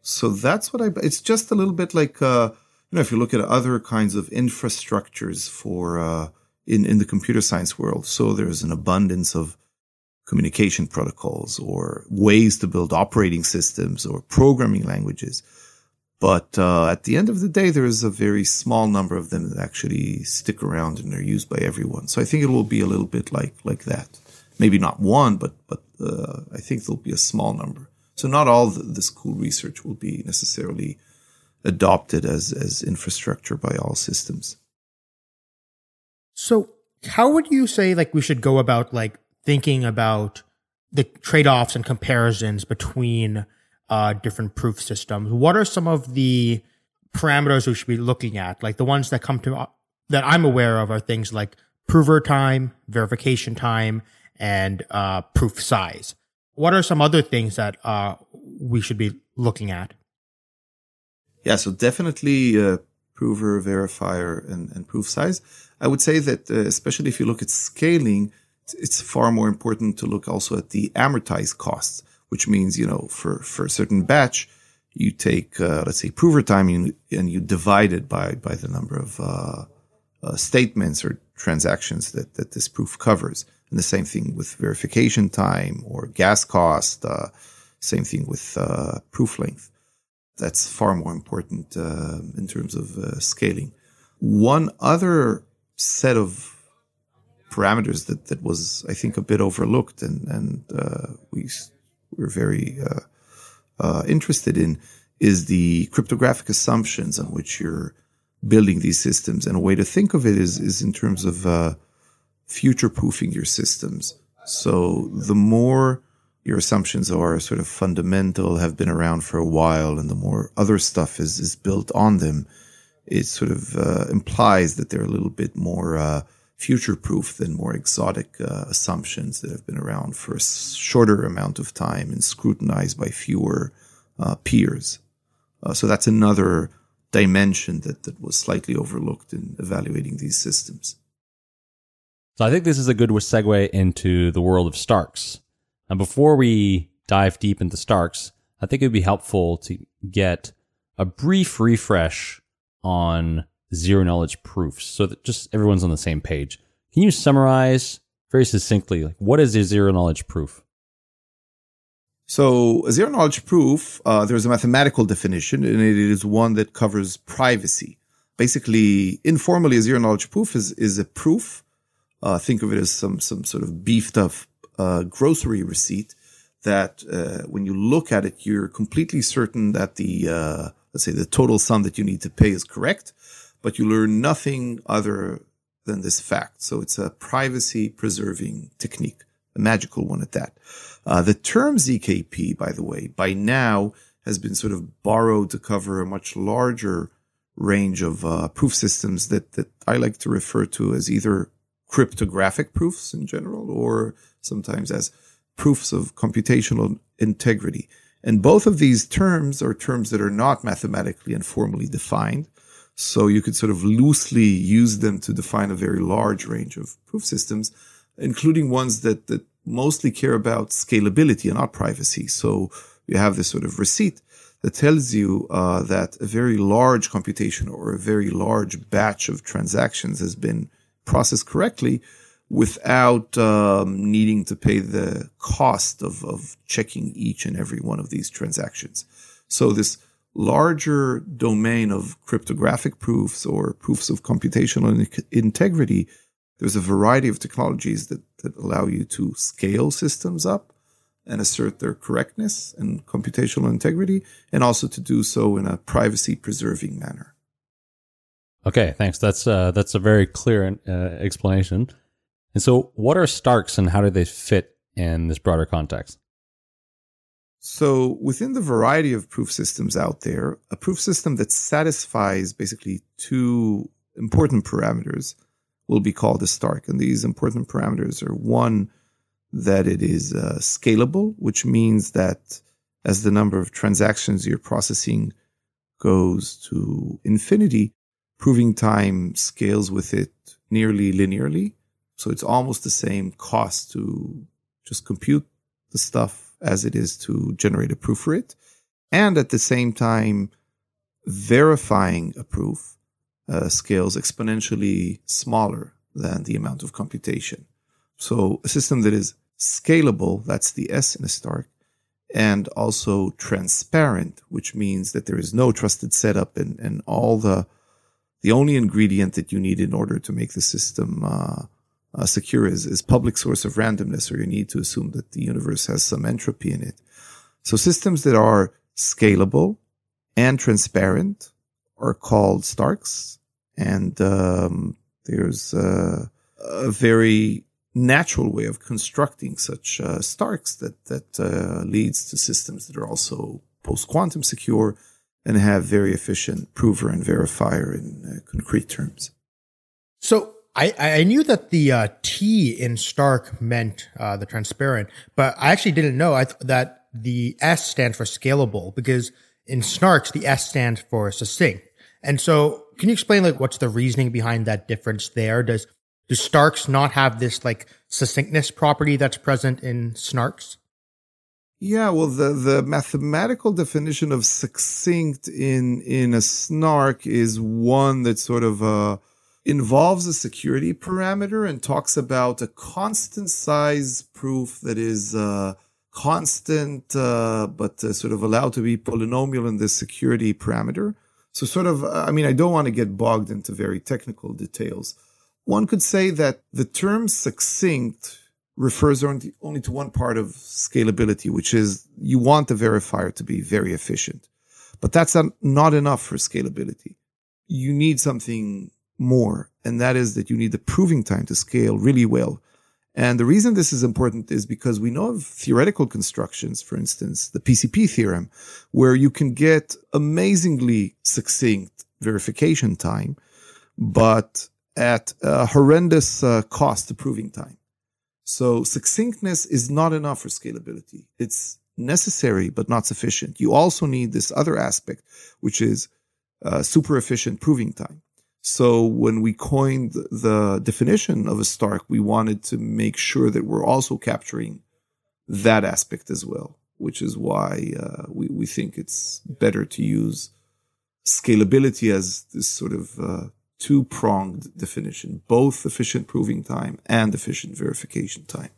C: So that's what I. It's just a little bit like uh, you know if you look at other kinds of infrastructures for uh, in in the computer science world. So there's an abundance of communication protocols or ways to build operating systems or programming languages. But uh, at the end of the day, there is a very small number of them that actually stick around and are used by everyone. So I think it will be a little bit like like that. Maybe not one, but but uh, I think there'll be a small number. So not all the, this cool research will be necessarily adopted as as infrastructure by all systems.
B: So how would you say like we should go about like thinking about the trade offs and comparisons between uh, different proof systems. What are some of the parameters we should be looking at? Like the ones that come to uh, that I'm aware of are things like prover time, verification time, and uh, proof size. What are some other things that uh, we should be looking at?
C: Yeah, so definitely uh, prover, verifier, and, and proof size. I would say that, uh, especially if you look at scaling, it's far more important to look also at the amortized costs, which means, you know, for, for a certain batch, you take, uh, let's say prover time and, and you divide it by, by the number of, uh, uh, statements or transactions that, that this proof covers. And the same thing with verification time or gas cost. Uh, same thing with, uh, proof length. That's far more important, uh, in terms of, scaling. One other set of parameters that, that was, I think, a bit overlooked and, and, uh, we, we're very, uh, uh, interested in is the cryptographic assumptions on which you're building these systems. And a way to think of it is, is in terms of, uh, future proofing your systems. So the more your assumptions are sort of fundamental, have been around for a while, and the more other stuff is, is built on them, it sort of uh, implies that they're a little bit more uh, future proof than more exotic uh, assumptions that have been around for a shorter amount of time and scrutinized by fewer uh, peers. Uh, so that's another dimension that, that was slightly overlooked in evaluating these systems.
A: So I think this is a good segue into the world of Starks. And before we dive deep into Starks, I think it would be helpful to get a brief refresh on zero knowledge proofs so that just everyone's on the same page. Can you summarize very succinctly, like what is a zero knowledge proof?
C: So, a zero knowledge proof, uh, there's a mathematical definition, and it is one that covers privacy. Basically, informally, a zero knowledge proof is, is a proof uh, think of it as some some sort of beefed up uh, grocery receipt that uh, when you look at it, you're completely certain that the uh, let's say the total sum that you need to pay is correct, but you learn nothing other than this fact. So it's a privacy preserving technique, a magical one at that. Uh, the term ZKP, by the way, by now has been sort of borrowed to cover a much larger range of uh, proof systems that that I like to refer to as either cryptographic proofs in general, or sometimes as proofs of computational integrity. And both of these terms are terms that are not mathematically and formally defined. So you could sort of loosely use them to define a very large range of proof systems, including ones that, that mostly care about scalability and not privacy. So you have this sort of receipt that tells you uh, that a very large computation or a very large batch of transactions has been processed correctly without um, needing to pay the cost of, of checking each and every one of these transactions. So this larger domain of cryptographic proofs or proofs of computational in- integrity, there's a variety of technologies that, that allow you to scale systems up and assert their correctness and computational integrity, and also to do so in a privacy preserving manner.
A: Okay, thanks. That's uh, that's a very clear uh, explanation. And so, what are Starks and how do they fit in this broader context?
C: So, within the variety of proof systems out there, a proof system that satisfies basically two important parameters will be called a Stark. And these important parameters are one, that it is uh, scalable, which means that as the number of transactions you're processing goes to infinity, proving time scales with it nearly linearly. So it's almost the same cost to just compute the stuff as it is to generate a proof for it. And at the same time, verifying a proof uh, scales exponentially smaller than the amount of computation. So a system that is scalable, that's the S in a Stark, and also transparent, which means that there is no trusted setup and, and all the the only ingredient that you need in order to make the system uh, uh, secure is, is public source of randomness, or you need to assume that the universe has some entropy in it. So systems that are scalable and transparent are called Starks, and um, there's uh, a very natural way of constructing such uh, Starks that that uh, leads to systems that are also post quantum secure and have very efficient prover and verifier in uh, concrete terms.
B: So I, I knew that the uh, T in Stark meant uh, the transparent, but I actually didn't know th- that the S stands for scalable because in Snarks the S stands for succinct. And so, can you explain like what's the reasoning behind that difference there? Does do Starks not have this like succinctness property that's present in Snarks?
C: Yeah, well, the, the mathematical definition of succinct in, in a snark is one that sort of, uh, involves a security parameter and talks about a constant size proof that is, uh, constant, uh, but uh, sort of allowed to be polynomial in this security parameter. So sort of, I mean, I don't want to get bogged into very technical details. one could say that the term succinct refers only, to one part of scalability, which is you want the verifier to be very efficient. But that's not enough for scalability. You need something more, and that is that you need the proving time to scale really well. And the reason this is important is because we know of theoretical constructions, for instance, the PCP theorem, where you can get amazingly succinct verification time, but at a horrendous uh, cost to proving time. So succinctness is not enough for scalability. It's necessary, but not sufficient. You also need this other aspect, which is uh, super efficient proving time. So when we coined the definition of a Stark, we wanted to make sure that we're also capturing that aspect as well, which is why uh, we, we think it's better to use scalability as this sort of uh, two pronged definition, both efficient proving time and efficient verification time.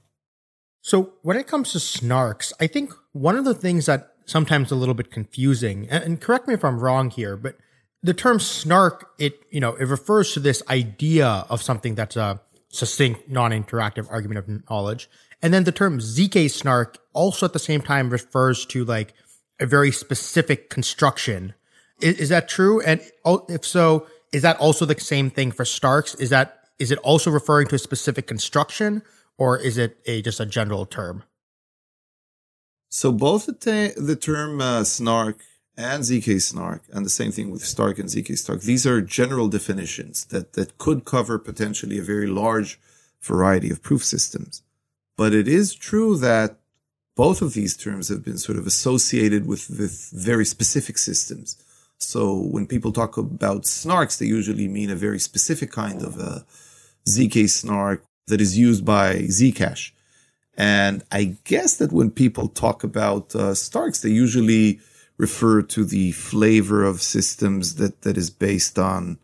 B: So when it comes to snarks, I think one of the things that sometimes a little bit confusing, and correct me if I'm wrong here, but the term snark, it, you know, it refers to this idea of something that's a succinct, non-interactive argument of knowledge. And then the term ZK snark also at the same time refers to like a very specific construction. Is, is that true? And oh, if so, is that also the same thing for Starks? Is that, is it also referring to a specific construction or is it a, just a general term?
C: So both the, the term uh, snark and ZK snark, and the same thing with Stark and ZK Stark. These are general definitions that, that could cover potentially a very large variety of proof systems. But it is true that both of these terms have been sort of associated with, with very specific systems. So when people talk about snarks, they usually mean a very specific kind of a ZK snark that is used by Zcash. And I guess that when people talk about uh, Starks, they usually refer to the flavor of systems that, that is based on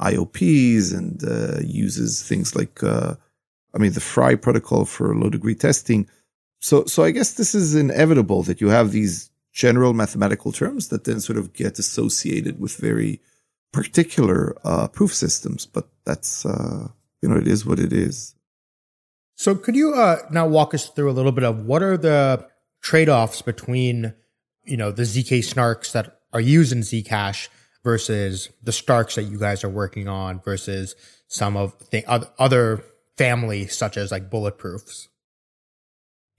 C: IOPs and uh, uses things like, uh, I mean, the FRI protocol for low degree testing. So, so I guess this is inevitable that you have these general mathematical terms that then sort of get associated with very particular uh, proof systems. But that's, uh, you know, it is what it is.
B: So, could you uh, now walk us through a little bit of what are the trade offs between you know, the ZK snarks that are used in Zcash versus the Starks that you guys are working on versus some of the other families such as like bulletproofs?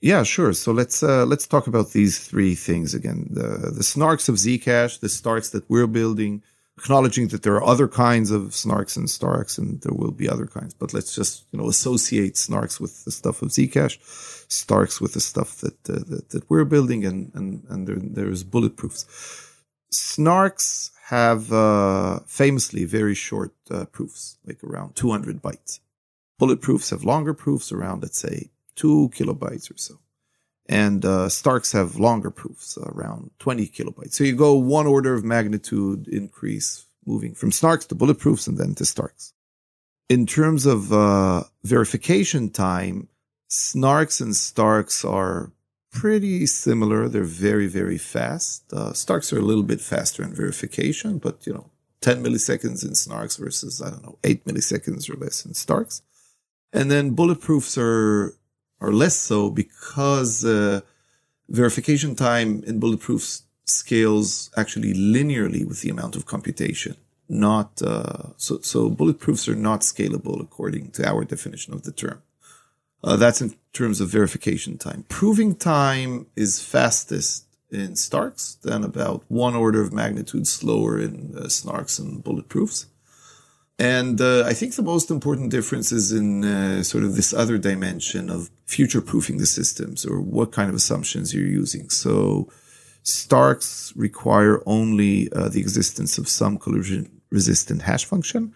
C: Yeah, sure. So let's uh, let's talk about these three things again: the the snarks of Zcash, the Starks that we're building, acknowledging that there are other kinds of snarks and starks and there will be other kinds. But let's just you know associate snarks with the stuff of zcash starks with the stuff that uh, that, that, we're building and and and there, there's bulletproofs. Snarks have uh, famously very short uh, proofs like around 200 bytes. Bulletproofs have longer proofs around let's say 2 kilobytes or so and uh, Starks have longer proofs, around 20 kilobytes. So you go one order of magnitude increase, moving from Snarks to bulletproofs and then to Starks. In terms of uh, verification time, Snarks and Starks are pretty similar. They're very, very fast. Uh, Starks are a little bit faster in verification, but you know, 10 milliseconds in Snarks versus, I don't know, 8 milliseconds or less in Starks. And then bulletproofs are or less so because uh, verification time in bulletproof scales actually linearly with the amount of computation. Not uh, so. So bulletproofs are not scalable according to our definition of the term. Uh, that's in terms of verification time. Proving time is fastest in Starks, then about one order of magnitude slower in uh, Snarks and bulletproofs. And uh, I think the most important difference is in uh, sort of this other dimension of future proofing the systems or what kind of assumptions you're using. So Starks require only uh, the existence of some collision resistant hash function,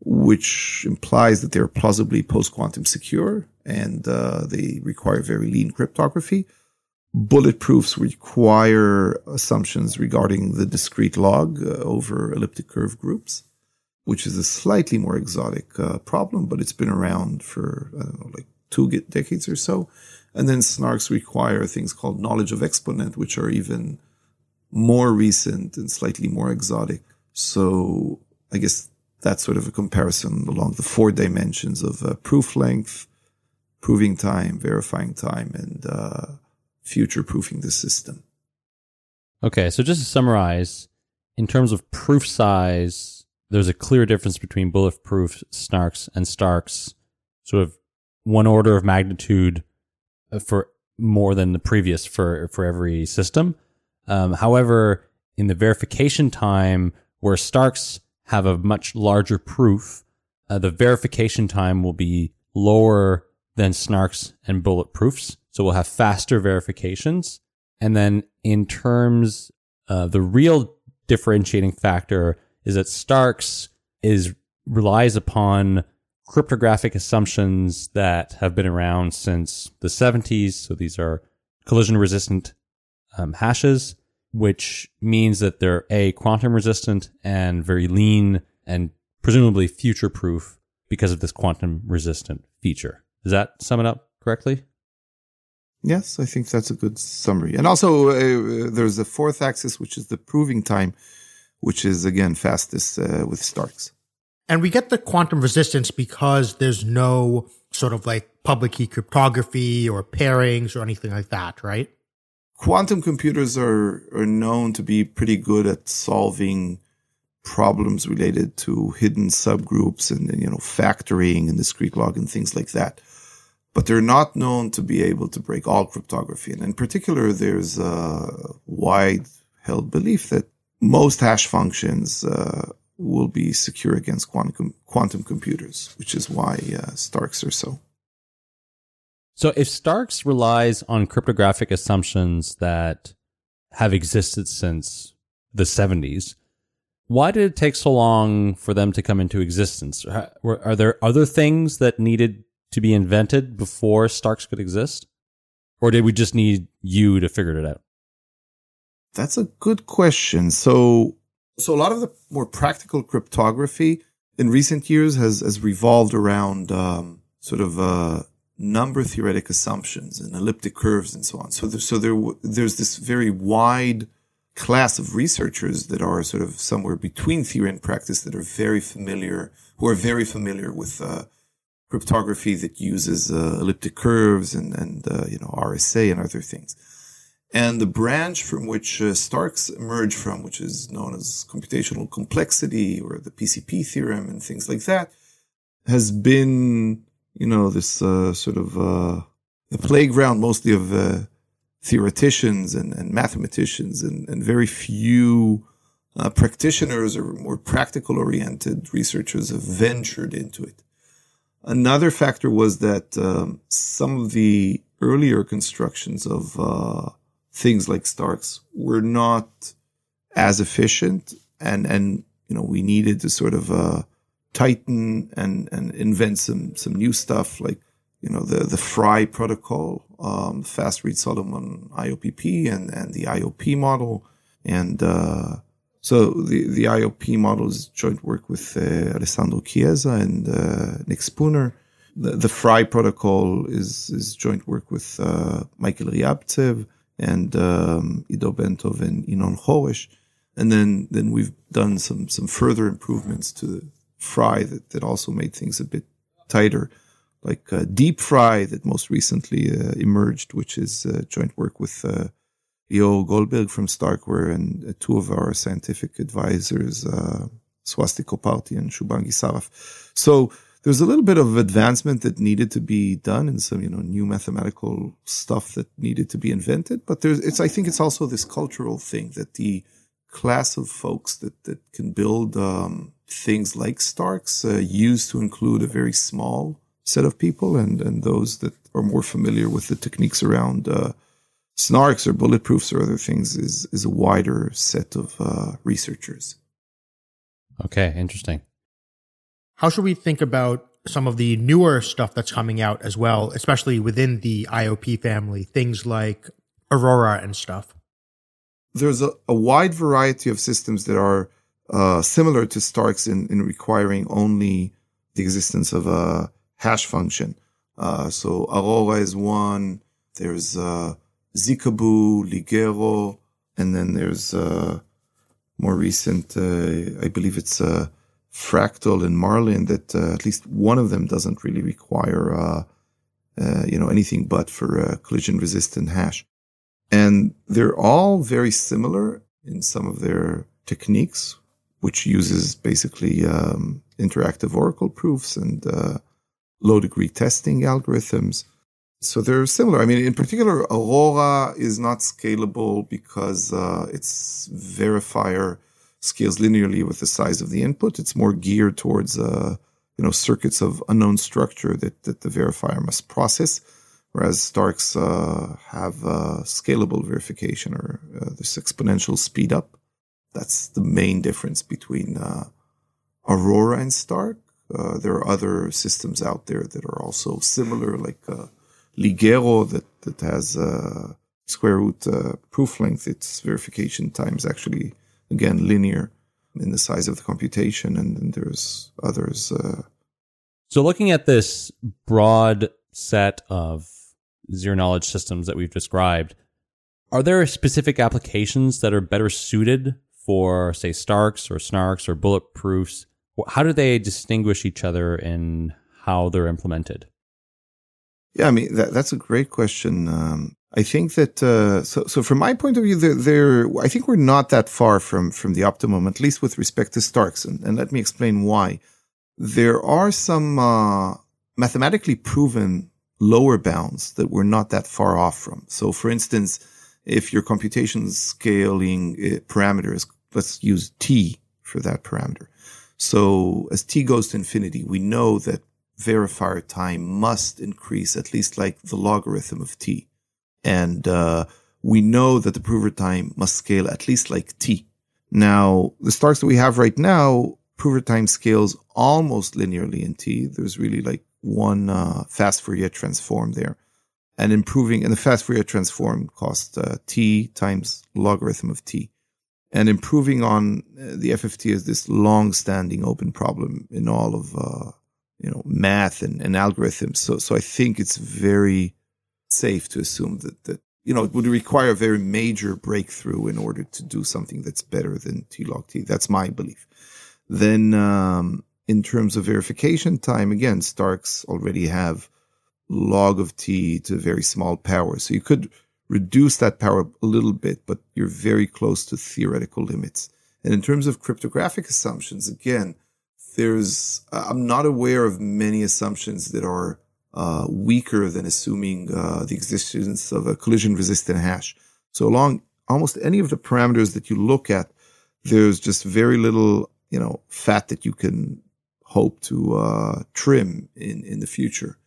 C: which implies that they're plausibly post quantum secure and uh, they require very lean cryptography. Bulletproofs require assumptions regarding the discrete log uh, over elliptic curve groups which is a slightly more exotic uh, problem, but it's been around for, I don't know, like two decades or so. And then snarks require things called knowledge of exponent, which are even more recent and slightly more exotic. So I guess that's sort of a comparison along the four dimensions of uh, proof length, proving time, verifying time, and uh, future proofing the system.
A: Okay, so just to summarize, in terms of proof size, there's a clear difference between bulletproof snarks and starks, sort of one order of magnitude uh, for more than the previous for for every system. Um, however, in the verification time, where starks have a much larger proof, uh, the verification time will be lower than snarks and bulletproofs. So we'll have faster verifications. And then in terms of the real differentiating factor is that Starks is relies upon cryptographic assumptions that have been around since the 70s. So these are collision resistant um, hashes, which means that they're a quantum resistant and very lean and presumably future proof because of this quantum resistant feature. Does that sum it up correctly?
C: Yes, I think that's a good summary. And also, uh, there's a fourth axis, which is the proving time, which is again fastest uh, with Starks.
B: And we get the quantum resistance because there's no sort of like public key cryptography or pairings or anything like that, right?
C: Quantum computers are, are known to be pretty good at solving problems related to hidden subgroups and, you know, factoring and discrete log and things like that but they're not known to be able to break all cryptography. And in particular, there's a wide held belief that most hash functions uh, will be secure against quantum, quantum computers, which is why uh, Starks are so.
A: So if Starks relies on cryptographic assumptions that have existed since the 70s, why did it take so long for them to come into existence? Are there other things that needed to be invented before Starks could exist? Or did we just need you to figure it out?
C: That's a good question. So, so a lot of the more practical cryptography in recent years has, has revolved around, um, sort of, uh, number theoretic assumptions and elliptic curves and so on. So there, so there, there's this very wide class of researchers that are sort of somewhere between theory and practice that are very familiar, who are very familiar with, uh, cryptography that uses uh, elliptic curves and, and uh, you know, RSA and other things. And the branch from which uh, Starks emerged from, which is known as computational complexity or the PCP theorem and things like that, has been, you know, this uh, sort of uh, the playground mostly of uh, theoreticians and, and mathematicians and, and very few uh, practitioners or more practical oriented researchers have ventured into it. Another factor was that um, some of the earlier constructions of uh, things like Starks were not as efficient, and and you know we needed to sort of uh, tighten and and invent some some new stuff like you know the the FRI protocol, um, fast Reed-Solomon IOPP, and and the IOP model, and uh, so the, the IOP model is joint work with uh, Alessandro Chiesa and uh, Nick Spooner. The, the FRI protocol is, is joint work with uh, Michael Riabzev and um, Iddo Bentov and Yinon Horesh. And then, then we've done some, some further improvements to FRI that, that also made things a bit tighter, like uh, DEEP-FRI that most recently uh, emerged, which is uh, joint work with Lior Goldberg from Starkware and uh, two of our scientific advisors, uh, Swastik Kopparty and Shubhangi Saraf. So there's a little bit of advancement that needed to be done and some, you know, new mathematical stuff that needed to be invented. But there's, it's, I think it's also this cultural thing that the class of folks that, that can build, um, things like Starks, uh, used to include a very small set of people and, and those that are more familiar with the techniques around, uh, snarks or bulletproofs or other things is is a wider set of uh, researchers.
A: Okay, interesting.
B: How should we think about some of the newer stuff that's coming out as well, especially within the IOP family, things like Aurora and stuff?
C: There's a, a wide variety of systems that are uh, similar to Starks in, in requiring only the existence of a hash function. Uh, so Aurora is one. There's uh, ZKBoo, Ligero, and then there's uh, more recent, uh, I believe it's uh, Fractal and Marlin that uh, at least one of them doesn't really require, uh, uh, you know, anything but for a collision resistant hash. And they're all very similar in some of their techniques, which uses basically um, interactive oracle proofs and uh, low degree testing algorithms. So they're similar. I mean, in particular, Aurora is not scalable because uh, its verifier scales linearly with the size of the input. It's more geared towards, uh, you know, circuits of unknown structure that, that the verifier must process. Whereas Starks uh, have uh, scalable verification or uh, this exponential speed up. That's the main difference between uh, Aurora and Stark. Uh, there are other systems out there that are also similar, like Ligero that, that has square root proof length. Its verification time is actually again linear in the size of the computation, and then there's others. Uh,
A: so, looking at this broad set of zero knowledge systems that we've described, are there specific applications that are better suited for, say, Starks or Snarks or bulletproofs? How do they distinguish each other in how they're implemented?
C: Yeah, I mean that, that's a great question. Um, I think that uh, so so from my point of view, there, there I think we're not that far from from the optimum, at least with respect to Starks, and, and let me explain why. There are some uh, mathematically proven lower bounds that we're not that far off from. So, for instance, if your computation scaling uh, parameters, let's use t for that parameter. So, as t goes to infinity, we know that verifier time must increase at least like the logarithm of t. And uh, we know that the prover time must scale at least like t. Now, the Starks that we have right now, prover time scales almost linearly in t. There's really like one uh, fast Fourier transform there. And improving, and the fast Fourier transform costs uh, t times logarithm of t. And improving on uh, the FFT is this long-standing open problem in all of uh, you know math and, and algorithms. So so I think it's very safe to assume that, that, you know, it would require a very major breakthrough in order to do something that's better than T log T. That's my belief. Then, um, in terms of verification time, again, Starks already have log of T to a very small power. So you could reduce that power a little bit, but you're very close to theoretical limits. And in terms of cryptographic assumptions, again, there's, I'm not aware of many assumptions that are uh, weaker than assuming uh, the existence of a collision resistant hash. So along almost any of the parameters that you look at, there's just very little, you know, fat that you can hope to uh, trim in in the future.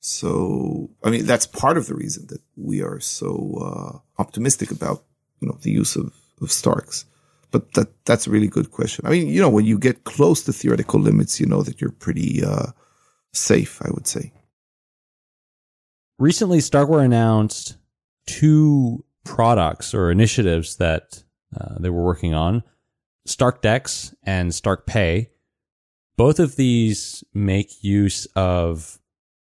C: So I mean that's part of the reason that we are so uh, optimistic about you know the use of of Starks. But that that's a really good question. I mean, you know, when you get close to theoretical limits, you know that you're pretty uh, safe. I would say
A: recently Starkware announced two products or initiatives that uh, they were working on StarkDEX and StarkPay. Both of these make use of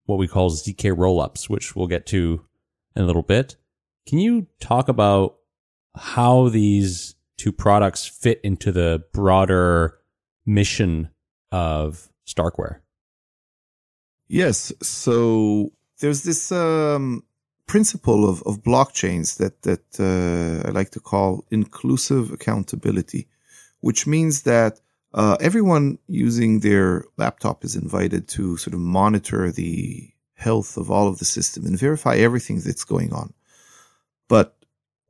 A: what we call ZK rollups, which we'll get to in a little bit. Can you talk about how these two products fit into the broader mission of Starkware?
C: Yes. So there's this um, principle of, of blockchains that that uh, I like to call inclusive accountability, which means that uh, everyone using their laptop is invited to sort of monitor the health of all of the system and verify everything that's going on. But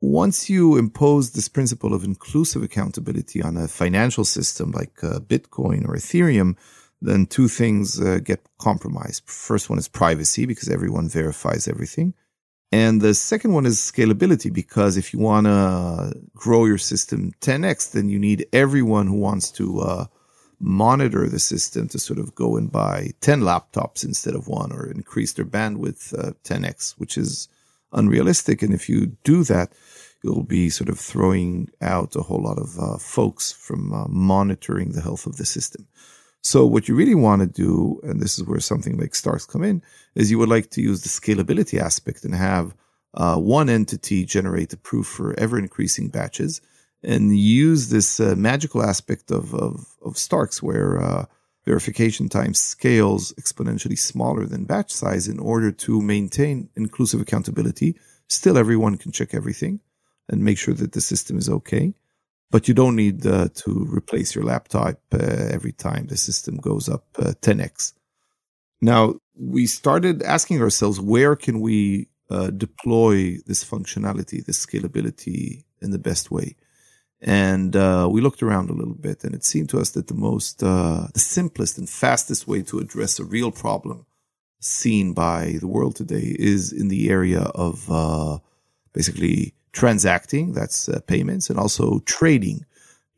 C: once you impose this principle of inclusive accountability on a financial system like uh, Bitcoin or Ethereum, then two things uh, get compromised. First one is privacy because everyone verifies everything. And the second one is scalability because if you want to grow your system 10x, then you need everyone who wants to uh, monitor the system to sort of go and buy 10 laptops instead of one or increase their bandwidth uh, 10x, which is unrealistic. And if you do that, you'll be sort of throwing out a whole lot of uh, folks from uh, monitoring the health of the system. So what you really want to do, and this is where something like Starks come in, is you would like to use the scalability aspect and have uh, one entity generate the proof for ever increasing batches. and use this uh, magical aspect of, of, of Starks where uh, verification time scales exponentially smaller than batch size in order to maintain inclusive accountability. Still, everyone can check everything and make sure that the system is okay. But you don't need uh, to replace your laptop uh, every time the system goes up 10x. Uh, now, we started asking ourselves, where can we uh, deploy this functionality, this scalability in the best way? And uh, we looked around a little bit, and it seemed to us that the most, uh, the simplest and fastest way to address a real problem seen by the world today is in the area of uh, basically transacting, that's uh, payments, and also trading,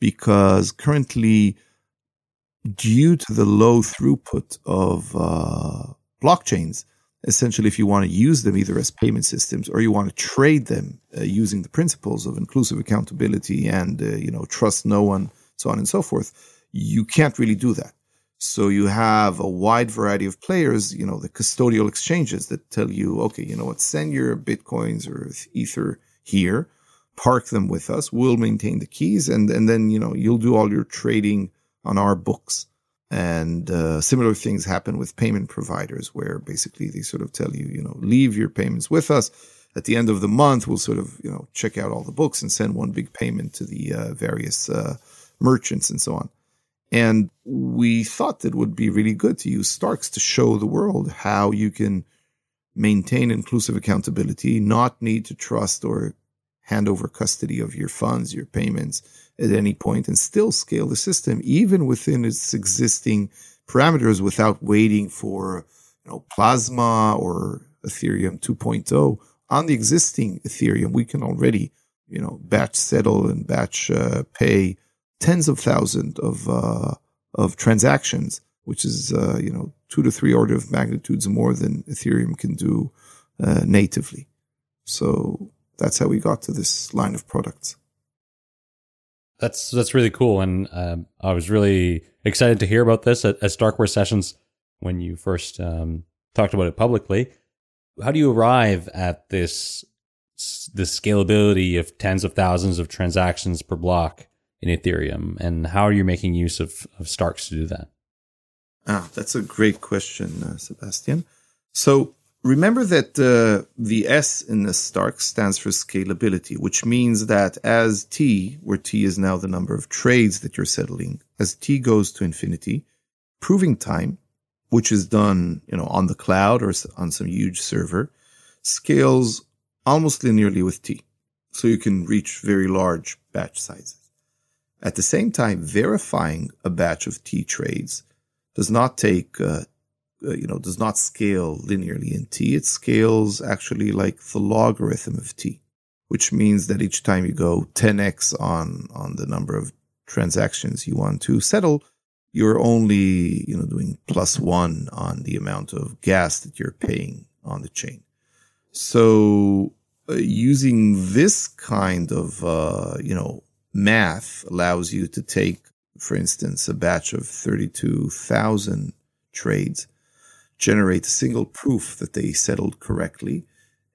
C: because currently, due to the low throughput of uh, blockchains, essentially, if you want to use them either as payment systems or you want to trade them uh, using the principles of inclusive accountability and uh, you know trust no one, so on and so forth, you can't really do that. So you have a wide variety of players, you know, the custodial exchanges that tell you, okay, you know what, send your bitcoins or ether here, park them with us, we'll maintain the keys, and and then you know you'll do all your trading on our books. And uh, similar things happen with payment providers, where basically they sort of tell you, you know, leave your payments with us. At the end of the month, we'll sort of, you know, check out all the books and send one big payment to the uh, various uh, merchants and so on. And we thought it would be really good to use Starks to show the world how you can maintain inclusive accountability, not need to trust or hand over custody of your funds, your payments, at any point and still scale the system even within its existing parameters without waiting for you know plasma or ethereum 2.0 on the existing ethereum we can already you know batch settle and batch uh, pay tens of thousands of uh, of transactions which is uh, you know two to three order of magnitudes more than ethereum can do uh, natively so that's how we got to this line of products
A: that's that's really cool, and uh, I was really excited to hear about this at, at Starkware sessions when you first um, talked about it publicly. How do you arrive at this the scalability of tens of thousands of transactions per block in Ethereum, and how are you making use of, of Starks to do that?
C: Ah, that's a great question, uh, Sebastian. So Remember that uh, the S in the Stark stands for scalability, which means that as T, where T is now the number of trades that you're settling, as T goes to infinity, proving time, which is done, you know, on the cloud or on some huge server, scales almost linearly with T. So you can reach very large batch sizes. At the same time, verifying a batch of T trades does not take uh, uh, you know, does not scale linearly in t. It scales actually like the logarithm of t, which means that each time you go 10x on on the number of transactions you want to settle, you're only you know doing plus one on the amount of gas that you're paying on the chain. So uh, using this kind of uh, you know math allows you to take, for instance, a batch of 32,000 trades generate a single proof that they settled correctly.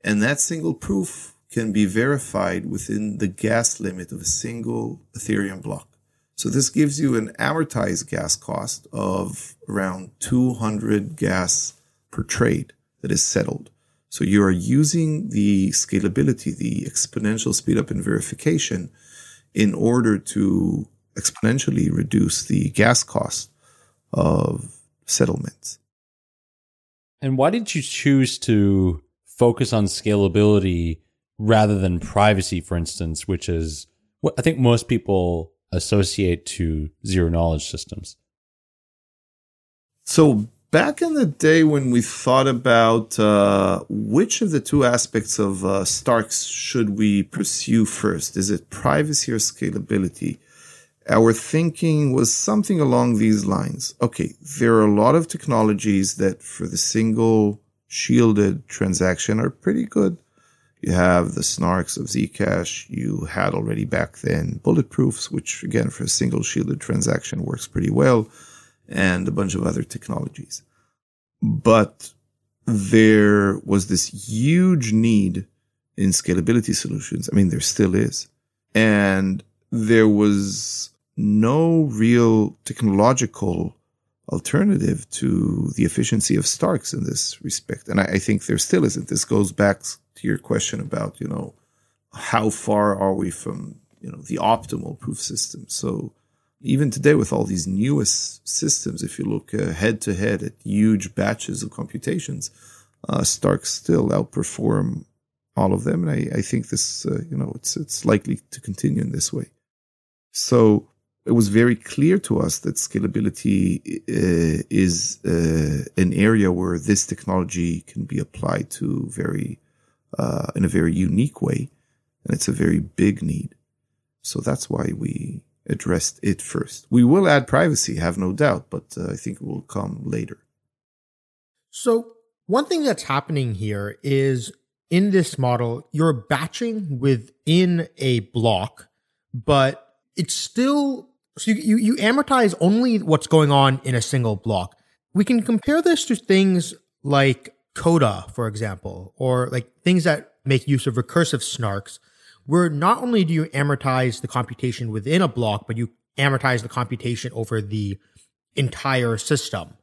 C: And that single proof can be verified within the gas limit of a single Ethereum block. So this gives you an amortized gas cost of around 200 gas per trade that is settled. So you are using the scalability, the exponential speed up in verification in order to exponentially reduce the gas cost of settlements.
A: And why did you choose to focus on scalability rather than privacy, for instance, which is what I think most people associate to zero knowledge systems?
C: So, back in the day when we thought about uh, which of the two aspects of uh, Starks should we pursue first, is it privacy or scalability? Our thinking was something along these lines. Okay, there are a lot of technologies that for the single shielded transaction are pretty good. You have the snarks of Zcash. You had already back then bulletproofs, which again for a single shielded transaction works pretty well, and a bunch of other technologies. But there was this huge need in scalability solutions. I mean, there still is. And there was no real technological alternative to the efficiency of Starks in this respect. And I, I, think there still isn't. This goes back to your question about, you know, how far are we from, you know, the optimal proof system? So even today with all these newest systems, if you look head to head at huge batches of computations, uh, Starks still outperform all of them. And I, I think this, uh, you know, it's, it's likely to continue in this way. So it was very clear to us that scalability uh, is uh, an area where this technology can be applied to very uh, in a very unique way, and it's a very big need. So that's why we addressed it first. We will add privacy, have no doubt, but uh, I think it will come later.
B: So one thing that's happening here is in this model, you're batching within a block, but it's still so you, you, you amortize only what's going on in a single block. We can compare this to things like Coda, for example, or like things that make use of recursive snarks, where not only do you amortize the computation within a block, but you amortize the computation over the entire system.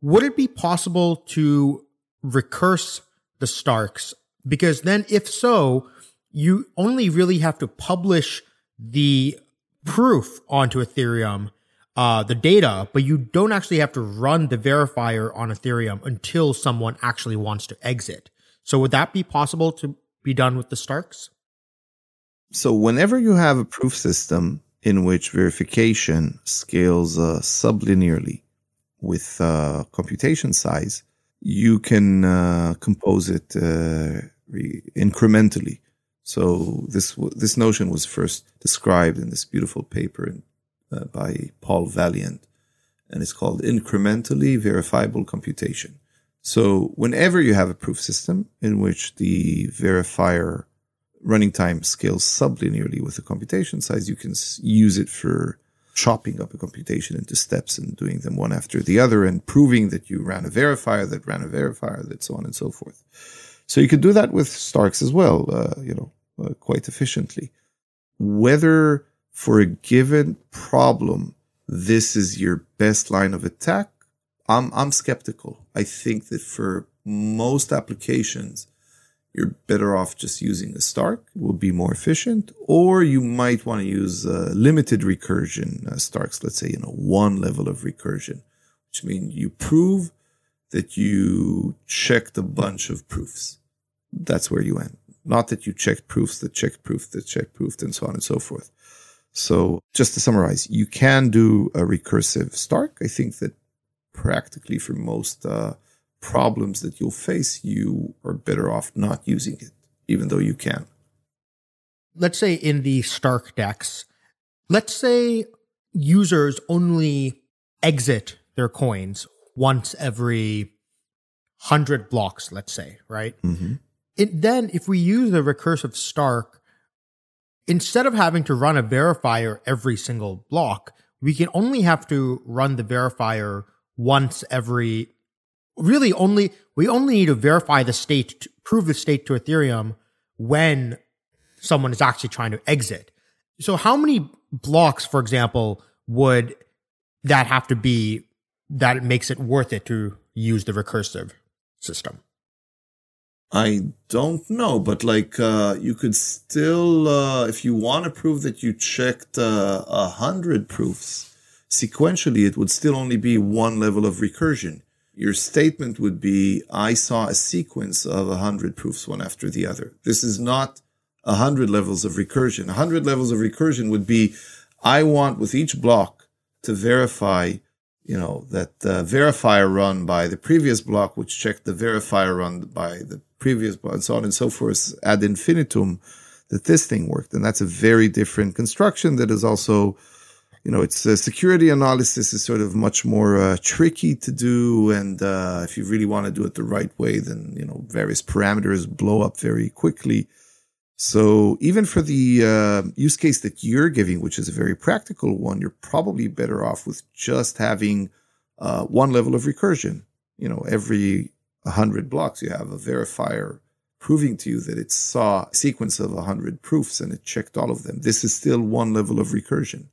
B: Would it be possible to recurse the snarks? Because then if so, you only really have to publish the proof onto Ethereum, uh, the data, but you don't actually have to run the verifier on Ethereum until someone actually wants to exit. So would that be possible to be done with the Starks?
C: So whenever you have a proof system in which verification scales uh, sublinearly with uh, computation size, you can uh, compose it uh, re- incrementally. So this this notion was first described in this beautiful paper uh, by Paul Valiant, and it's called incrementally verifiable computation. So whenever you have a proof system in which the verifier running time scales sublinearly with the computation size, you can use it for chopping up a computation into steps and doing them one after the other and proving that you ran a verifier that ran a verifier that so on and so forth. So you could do that with Starks as well. Uh, you know, uh, quite efficiently. Whether for a given problem, this is your best line of attack, I'm, I'm skeptical. I think that for most applications, you're better off just using a Stark. It will be more efficient. Or you might want to use limited recursion uh, Starks, let's say, you know, one level of recursion, which means you prove that you checked a bunch of proofs. That's where you end. Not that you checked proofs that checked proof that checked proof and so on and so forth. So just to summarize, you can do a recursive Stark. I think that practically for most uh, problems that you'll face, you are better off not using it, even though you can.
B: Let's say in the StarkDEX, let's say users only exit their coins once every 100 blocks, let's say, right? Mm-hmm. It then, if we use the recursive Stark, instead of having to run a verifier every single block, we can only have to run the verifier once every really only we only need to verify the state prove the state to ethereum when someone is actually trying to exit. So how many blocks for example would that have to be that it makes it worth it to use the recursive system
C: I don't know, but like uh, you could still, uh, if you want to prove that you checked uh, a uh, hundred proofs sequentially, it would still only be one level of recursion. Your statement would be, "I saw a sequence of a hundred proofs one after the other." This is not a hundred levels of recursion. A hundred levels of recursion would be, "I want with each block to verify." You know, that the verifier run by the previous block, which checked the verifier run by the previous block, and so on and so forth ad infinitum that this thing worked. And that's a very different construction that is also, you know, it's uh, security analysis is sort of much more uh, tricky to do. And uh, if you really want to do it the right way, then, you know, various parameters blow up very quickly. So even for the uh, use case that you're giving, which is a very practical one, you're probably better off with just having uh, one level of recursion. You know, every 100 blocks, you have a verifier proving to you that it saw a sequence of 100 proofs and it checked all of them. This is still one level of recursion.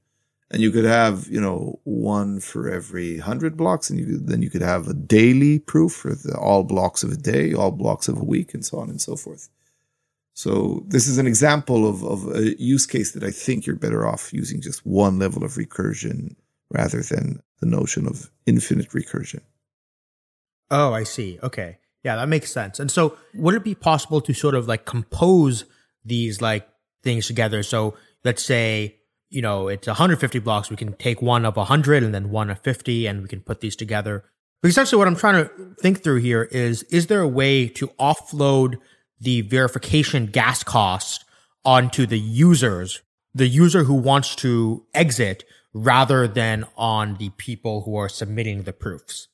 C: And you could have, you know, one for every 100 blocks, and you could, then you could have a daily proof for the, all blocks of a day, all blocks of a week, and so on and so forth. So this is an example of, of a use case that I think you're better off using just one level of recursion rather than the notion of infinite recursion.
B: Oh, I see. Okay. Yeah, that makes sense. And so would it be possible to sort of like compose these like things together? So let's say, you know, it's 150 blocks. We can take one of 100 and then one of 50 and we can put these together. But essentially what I'm trying to think through here is, is there a way to offload the verification gas cost onto the users, the user who wants to exit rather than on the people who are submitting the proofs?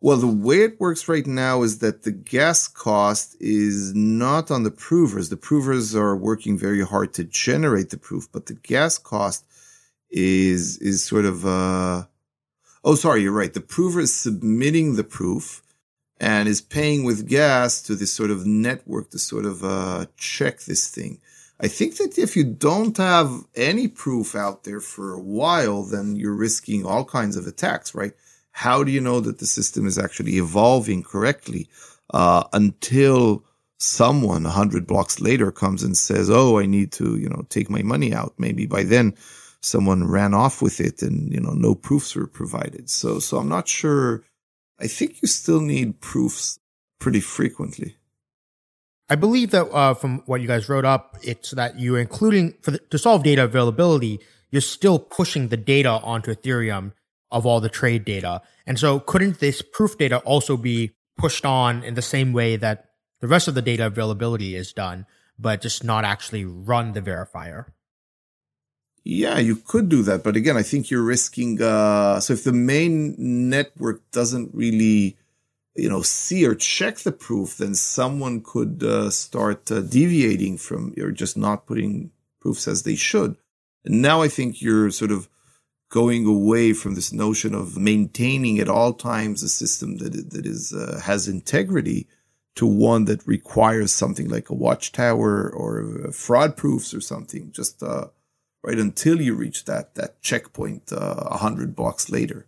C: Well, the way it works right now is that the gas cost is not on the provers. The provers are working very hard to generate the proof, but the gas cost is is sort of uh oh sorry, you're right. The prover is submitting the proof and is paying with gas to this sort of network to sort of uh check this thing. I think that if you don't have any proof out there for a while, then you're risking all kinds of attacks, right? How do you know that the system is actually evolving correctly uh, until someone a hundred blocks later comes and says, "Oh, I need to, you know, take my money out." Maybe by then someone ran off with it, and you know, no proofs were provided. So, so I'm not sure. I think you still need proofs pretty frequently.
B: I believe that uh, from what you guys wrote up, it's that you're including for the, to solve data availability, you're still pushing the data onto Ethereum of all the trade data. And so couldn't this proof data also be pushed on in the same way that the rest of the data availability is done, but just not actually run the verifier?
C: Yeah, you could do that. But again, I think you're risking, uh, so if the main network doesn't really, you know, see or check the proof, then someone could uh, start uh, deviating from or just not putting proofs as they should. And now I think you're sort of going away from this notion of maintaining at all times a system that that is uh, has integrity to one that requires something like a watchtower or fraud proofs or something just uh, right until you reach that that checkpoint uh, a uh, hundred blocks later.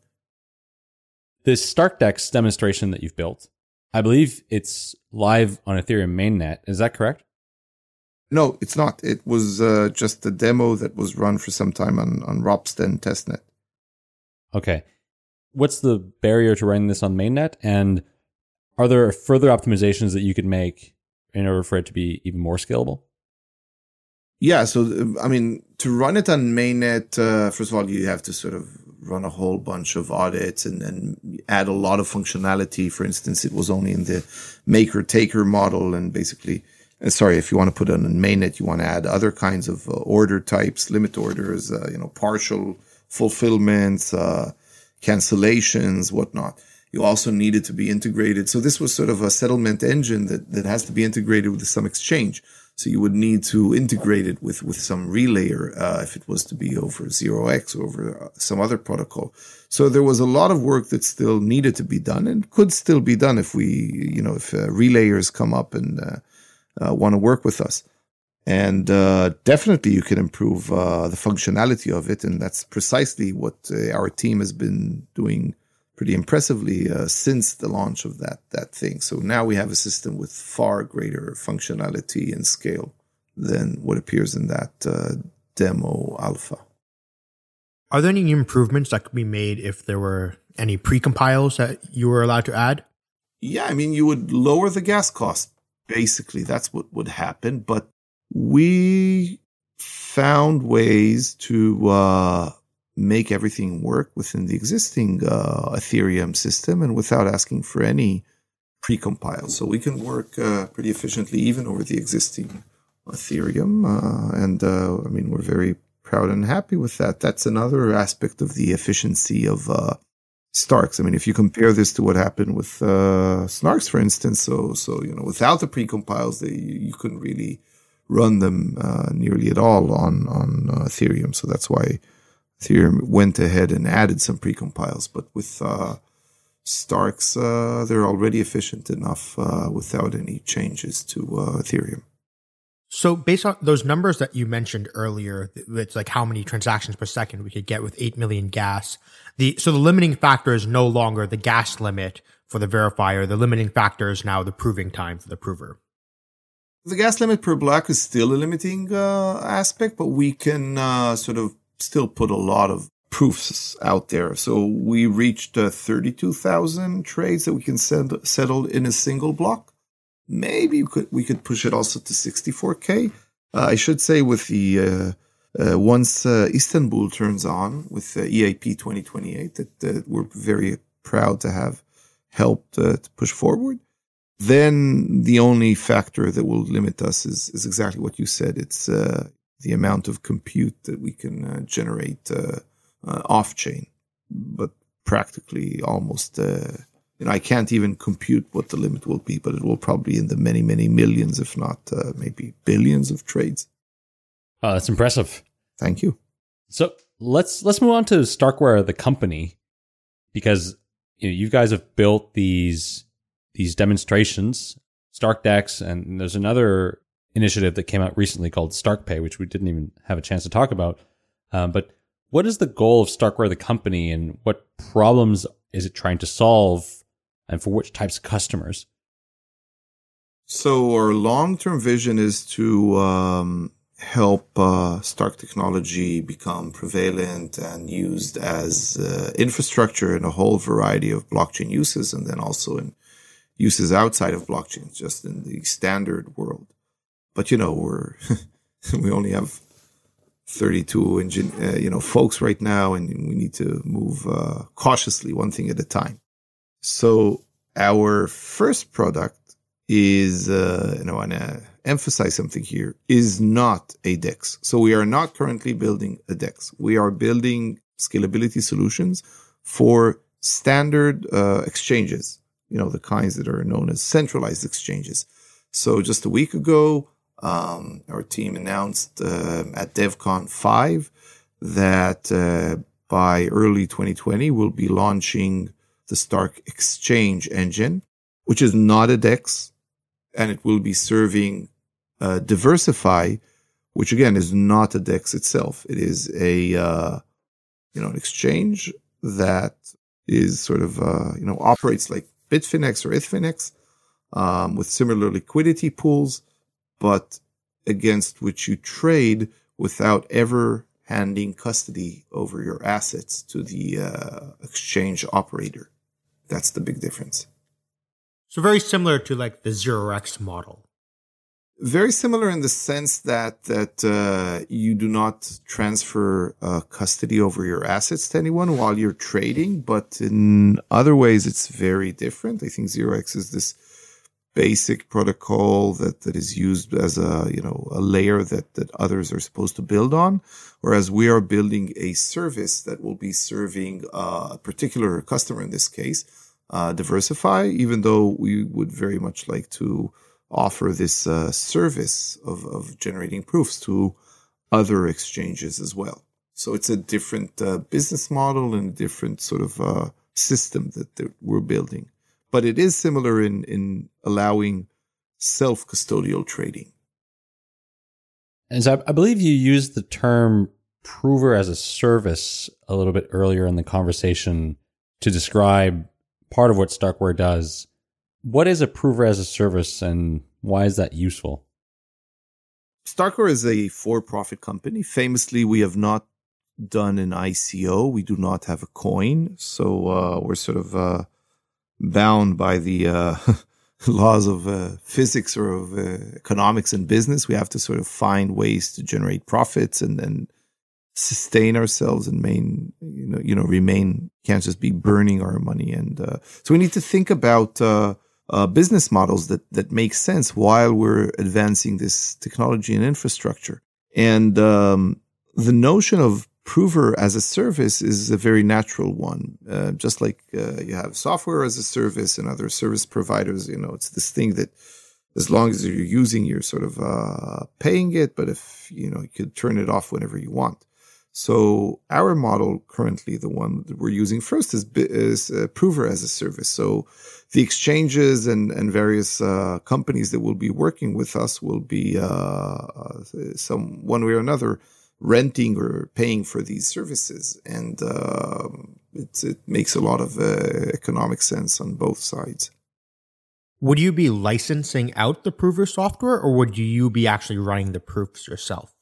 A: This StarkDEX demonstration that you've built, I believe it's live on Ethereum mainnet. Is that correct?
C: No, it's not. It was uh, just a demo that was run for some time on, on Ropsten testnet.
A: Okay. What's the barrier to running this on mainnet? And are there further optimizations that you could make in order for it to be even more scalable?
C: Yeah. So, I mean, to run it on mainnet, uh, first of all, you have to sort of run a whole bunch of audits and, and add a lot of functionality. For instance, it was only in the maker taker model and basically uh, sorry, if you want to put it on mainnet, you want to add other kinds of uh, order types, limit orders, uh, you know, partial fulfillments, uh, cancellations, whatnot. You also need it to be integrated. So this was sort of a settlement engine that, that has to be integrated with some exchange. So you would need to integrate it with, with some relayer, uh, if it was to be over 0x or over uh, some other protocol. So there was a lot of work that still needed to be done and could still be done if we, you know, if relayers come up and, uh, want to work with us. And uh, definitely, you can improve uh, the functionality of it, and that's precisely what uh, our team has been doing pretty impressively uh, since the launch of that that thing. So now we have a system with far greater functionality and scale than what appears in that uh, demo alpha.
B: Are there any improvements that could be made if there were any precompiles that you were allowed to add?
C: Yeah, I mean, you would lower the gas cost basically that's what would happen. But we found ways to uh, make everything work within the existing uh, Ethereum system and without asking for any precompile. So we can work uh, pretty efficiently even over the existing Ethereum. Uh, and uh, I mean, we're very proud and happy with that. That's another aspect of the efficiency of uh, Starks. I mean, if you compare this to what happened with uh, Snarks, for instance, so so you know, without the precompiles, they you couldn't really run them nearly at all on on Ethereum. So that's why Ethereum went ahead and added some precompiles. But with uh, Starks, uh, they're already efficient enough uh, without any changes to uh, Ethereum.
B: So based on those numbers that you mentioned earlier, it's like how many transactions per second we could get with 8 million gas. The, so the limiting factor is no longer the gas limit for the verifier. The limiting factor is now the proving time for the prover.
C: The gas limit per block is still a limiting uh, aspect, but we can uh, sort of still put a lot of proofs out there. So we reached uh, 32,000 trades that we can send, settle in a single block. Maybe we could, we could push it also to 64K. Uh, I should say with the, uh, uh, once uh, Istanbul turns on with EIP 2028 that we're very proud to have helped to push forward. Then the only factor that will limit us is, is exactly what you said. It's the amount of compute that we can generate uh, off chain, but practically almost. Uh, you know, I can't even compute what the limit will be, but it will probably in the many, many millions, if not uh, maybe billions of trades.
A: Oh, that's impressive.
C: Thank you.
A: So let's let's move on to Starkware, the company, because you, know, you guys have built these these demonstrations, Stark StarkDEX, and there's another initiative that came out recently called StarkPay, which we didn't even have a chance to talk about. Um, but what is the goal of Starkware, the company, and what problems is it trying to solve, and for which types of customers?
C: So our long-term vision is to um, help uh, Stark technology become prevalent and used as uh, infrastructure in a whole variety of blockchain uses, and then also in uses outside of blockchains, just in the standard world. But you know, we're (laughs) we only have 32 engine, uh, you know, folks right now, and we need to move uh, cautiously, one thing at a time. So our first product is, uh, know, I want to emphasize something here, is not a DEX. So we are not currently building a DEX. We are building scalability solutions for standard uh, exchanges, you know, the kinds that are known as centralized exchanges. So just a week ago, um, our team announced uh, at DevCon 5 that uh, by early 2020 we'll be launching the Stark Exchange engine, which is not a DEX, and it will be serving uh, DeversiFi, which again is not a DEX itself. It is a uh, you know an exchange that is sort of uh, you know operates like Bitfinex or Ethfinex um, with similar liquidity pools but against which you trade without ever handing custody over your assets to the uh, exchange operator. That's the big difference.
B: So very similar to like the zero X model.
C: Very similar in the sense that that uh, you do not transfer uh, custody over your assets to anyone while you're trading, but in other ways it's very different. I think zero X is this basic protocol that, that is used as a, you know, a layer that, that others are supposed to build on. Whereas we are building a service that will be serving a particular customer in this case, uh, DeversiFi, even though we would very much like to offer this uh, service of, of generating proofs to other exchanges as well. So it's a different uh, business model and a different sort of uh, system that, that we're building but it is similar in, in allowing self custodial trading.
A: And so I, I believe you used the term prover as a service a little bit earlier in the conversation to describe part of what Starkware does. What is a prover as a service and why is that useful?
C: Starkware is a for profit company. Famously, we have not done an ICO. We do not have a coin. So uh, we're sort of uh, bound by the uh, (laughs) laws of uh, physics or of uh, economics and business. We have to sort of find ways to generate profits and sustain ourselves and main, you know, you know, remain. Can't just be burning our money, and uh, so we need to think about uh, uh, business models that that make sense while we're advancing this technology and infrastructure. And um, the notion of prover as a service is a very natural one. Uh, just like uh, you have software as a service and other service providers, you know, it's this thing that as long as you're using, you're sort of uh, paying it. But if, you know, you could turn it off whenever you want. So our model currently, the one that we're using first, is is uh, Prover as a service. So the exchanges and and various uh, companies that will be working with us will be uh, uh some one way or another renting or paying for these services, and uh, it, it makes a lot of uh, economic sense on both sides.
B: Would you be licensing out the prover software, or would you be actually running the proofs yourself?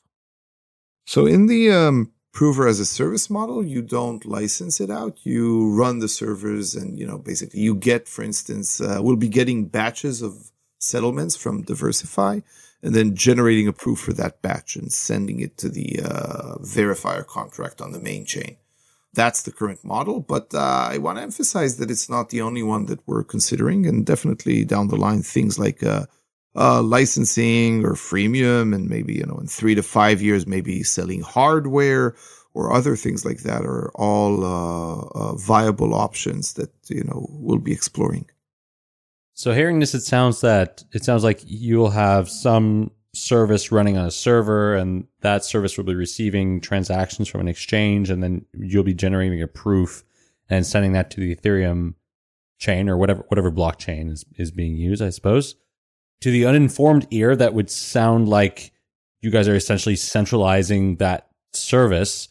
C: So in the um, prover as a service model, you don't license it out. You run the servers and, you know, basically you get, for instance, uh, we'll be getting batches of settlements from DeversiFi and then generating a proof for that batch and sending it to the uh, verifier contract on the main chain. That's the current model, but uh, I want to emphasize that it's not the only one that we're considering, and definitely down the line, things like uh, uh, licensing or freemium, and maybe you know in three to five years, maybe selling hardware or other things like that are all uh, uh, viable options that you know we'll be exploring.
A: So hearing this, it sounds that it sounds like you'll have some service running on a server, and that service will be receiving transactions from an exchange, and then you'll be generating a proof and sending that to the Ethereum chain or whatever whatever blockchain is is being used, I suppose to the uninformed ear, that would sound like you guys are essentially centralizing that service.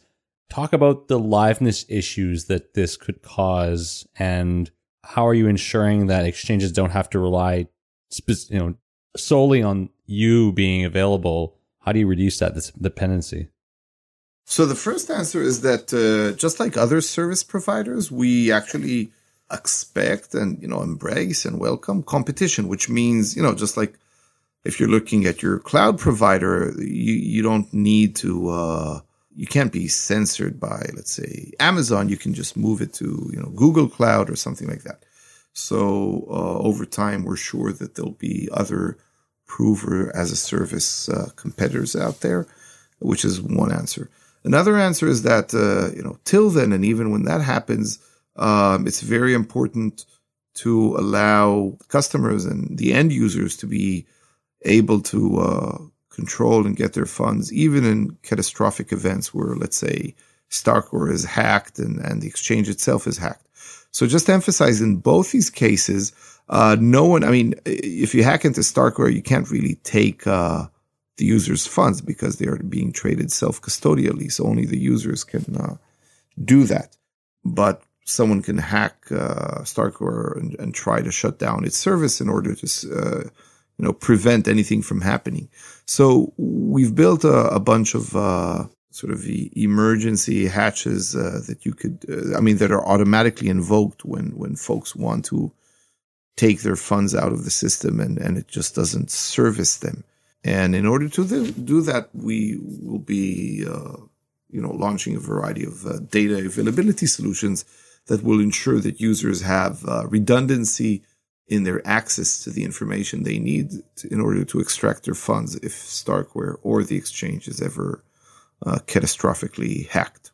A: Talk about the liveness issues that this could cause, and how are you ensuring that exchanges don't have to rely, you know, solely on you being available? How do you reduce that dependency?
C: So the first answer is that uh, just like other service providers, we actually expect and you know embrace and welcome competition which means you know just like if you're looking at your cloud provider you you don't need to uh you can't be censored by let's say amazon. You can just move it to you know google cloud or something like that. So uh, over time we're sure that there'll be other prover as a service uh, competitors out there which is one answer. Another answer is that uh, you know till then and even when that happens um, it's very important to allow customers and the end users to be able to uh, control and get their funds, even in catastrophic events where, let's say, Starkware is hacked and, and the exchange itself is hacked. So just emphasize, in both these cases, uh, no one, I mean, if you hack into Starkware, you can't really take uh, the user's funds because they are being traded self-custodially. So only the users can uh, do that. But someone can hack uh, Starkware and, and, try to shut down its service in order to, uh, you know, prevent anything from happening. So we've built a, a bunch of uh, sort of emergency hatches uh, that you could, uh, I mean, that are automatically invoked when when folks want to take their funds out of the system and and it just doesn't service them. And in order to do that, we will be, uh, you know, launching a variety of data availability solutions that will ensure that users have uh, redundancy in their access to the information they need to, in order to extract their funds if Starkware or the exchange is ever uh, catastrophically hacked.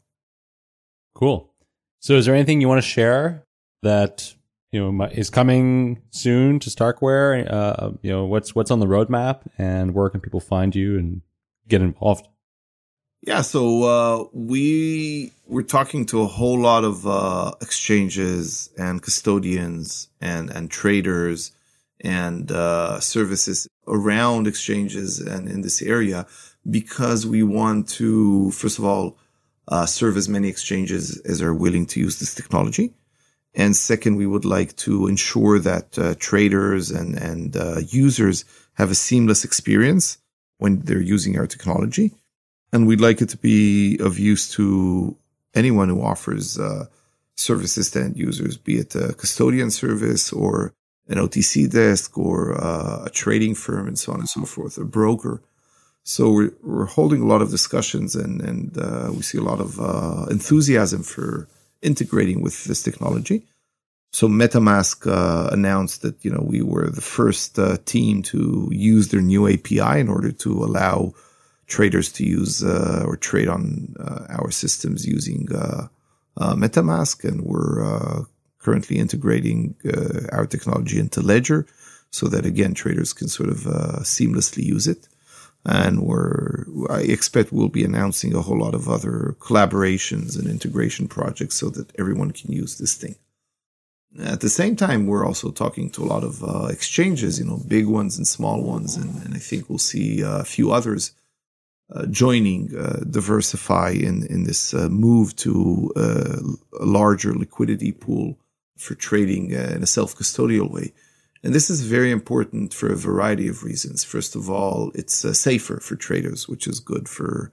A: Cool. So, is there anything you want to share that you know is coming soon to Starkware? Uh, you know, what's what's on the roadmap, and where can people find you and get involved?
C: Yeah, so uh, we were talking to a whole lot of uh, exchanges and custodians and and traders and uh, services around exchanges and in this area because we want to first of all uh, serve as many exchanges as are willing to use this technology, and second, we would like to ensure that uh, traders and and uh, users have a seamless experience when they're using our technology and we'd like it to be of use to anyone who offers uh, services to end users, be it a custodian service or an OTC desk or uh, a trading firm and so on and so forth, a broker. So we're, we're holding a lot of discussions and, and uh, we see a lot of uh, enthusiasm for integrating with this technology. So MetaMask uh, announced that you know we were the first uh, team to use their new API in order to allow traders to use uh, or trade on uh, our systems using uh, uh MetaMask, and we're uh, currently integrating our technology into Ledger, so that again traders can sort of seamlessly use it. And we're, I expect we'll be announcing a whole lot of other collaborations and integration projects so that everyone can use this thing. At the same time, we're also talking to a lot of uh, exchanges, you know, big ones and small ones. And, and I think we'll see a few others uh, joining uh, DeversiFi in, in this uh, move to uh, a larger liquidity pool for trading uh, in a self custodial way. And this is very important for a variety of reasons. First of all, it's safer for traders, which is good for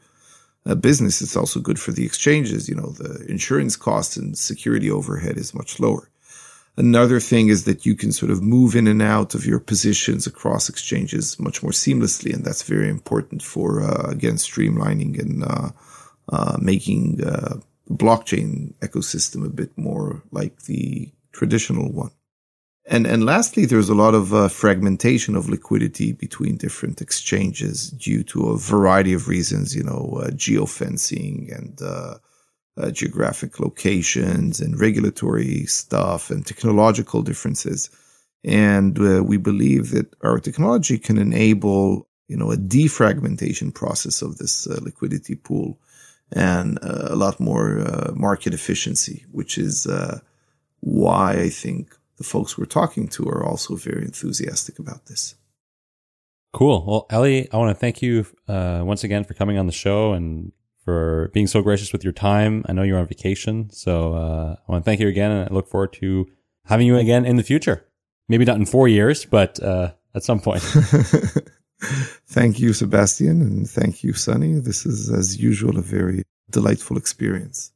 C: business. It's also good for the exchanges. You know, the insurance costs and security overhead is much lower. Another thing is that you can sort of move in and out of your positions across exchanges much more seamlessly. And that's very important for, uh, again, streamlining and uh, uh, making the blockchain ecosystem a bit more like the traditional one. And and lastly, there's a lot of uh, fragmentation of liquidity between different exchanges due to a variety of reasons. You know, uh, geofencing and uh, uh geographic locations and regulatory stuff and technological differences. And uh, we believe that our technology can enable you know a defragmentation process of this uh, liquidity pool and a lot more market efficiency, which is why I think the folks we're talking to are also very enthusiastic about this.
A: Cool. Well, Eli, I want to thank you uh, once again for coming on the show and for being so gracious with your time. I know you're on vacation, so uh, I want to thank you again, and I look forward to having you again in the future. Maybe not in four years, but uh, at some point. (laughs)
C: thank you, Sebastian, and thank you, Sunny. This is, as usual, a very delightful experience.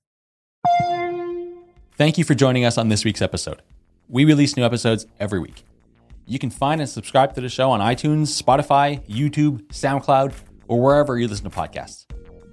A: Thank you for joining us on this week's episode. We release new episodes every week. You can find and subscribe to the show on iTunes, Spotify, YouTube, SoundCloud, or wherever you listen to podcasts.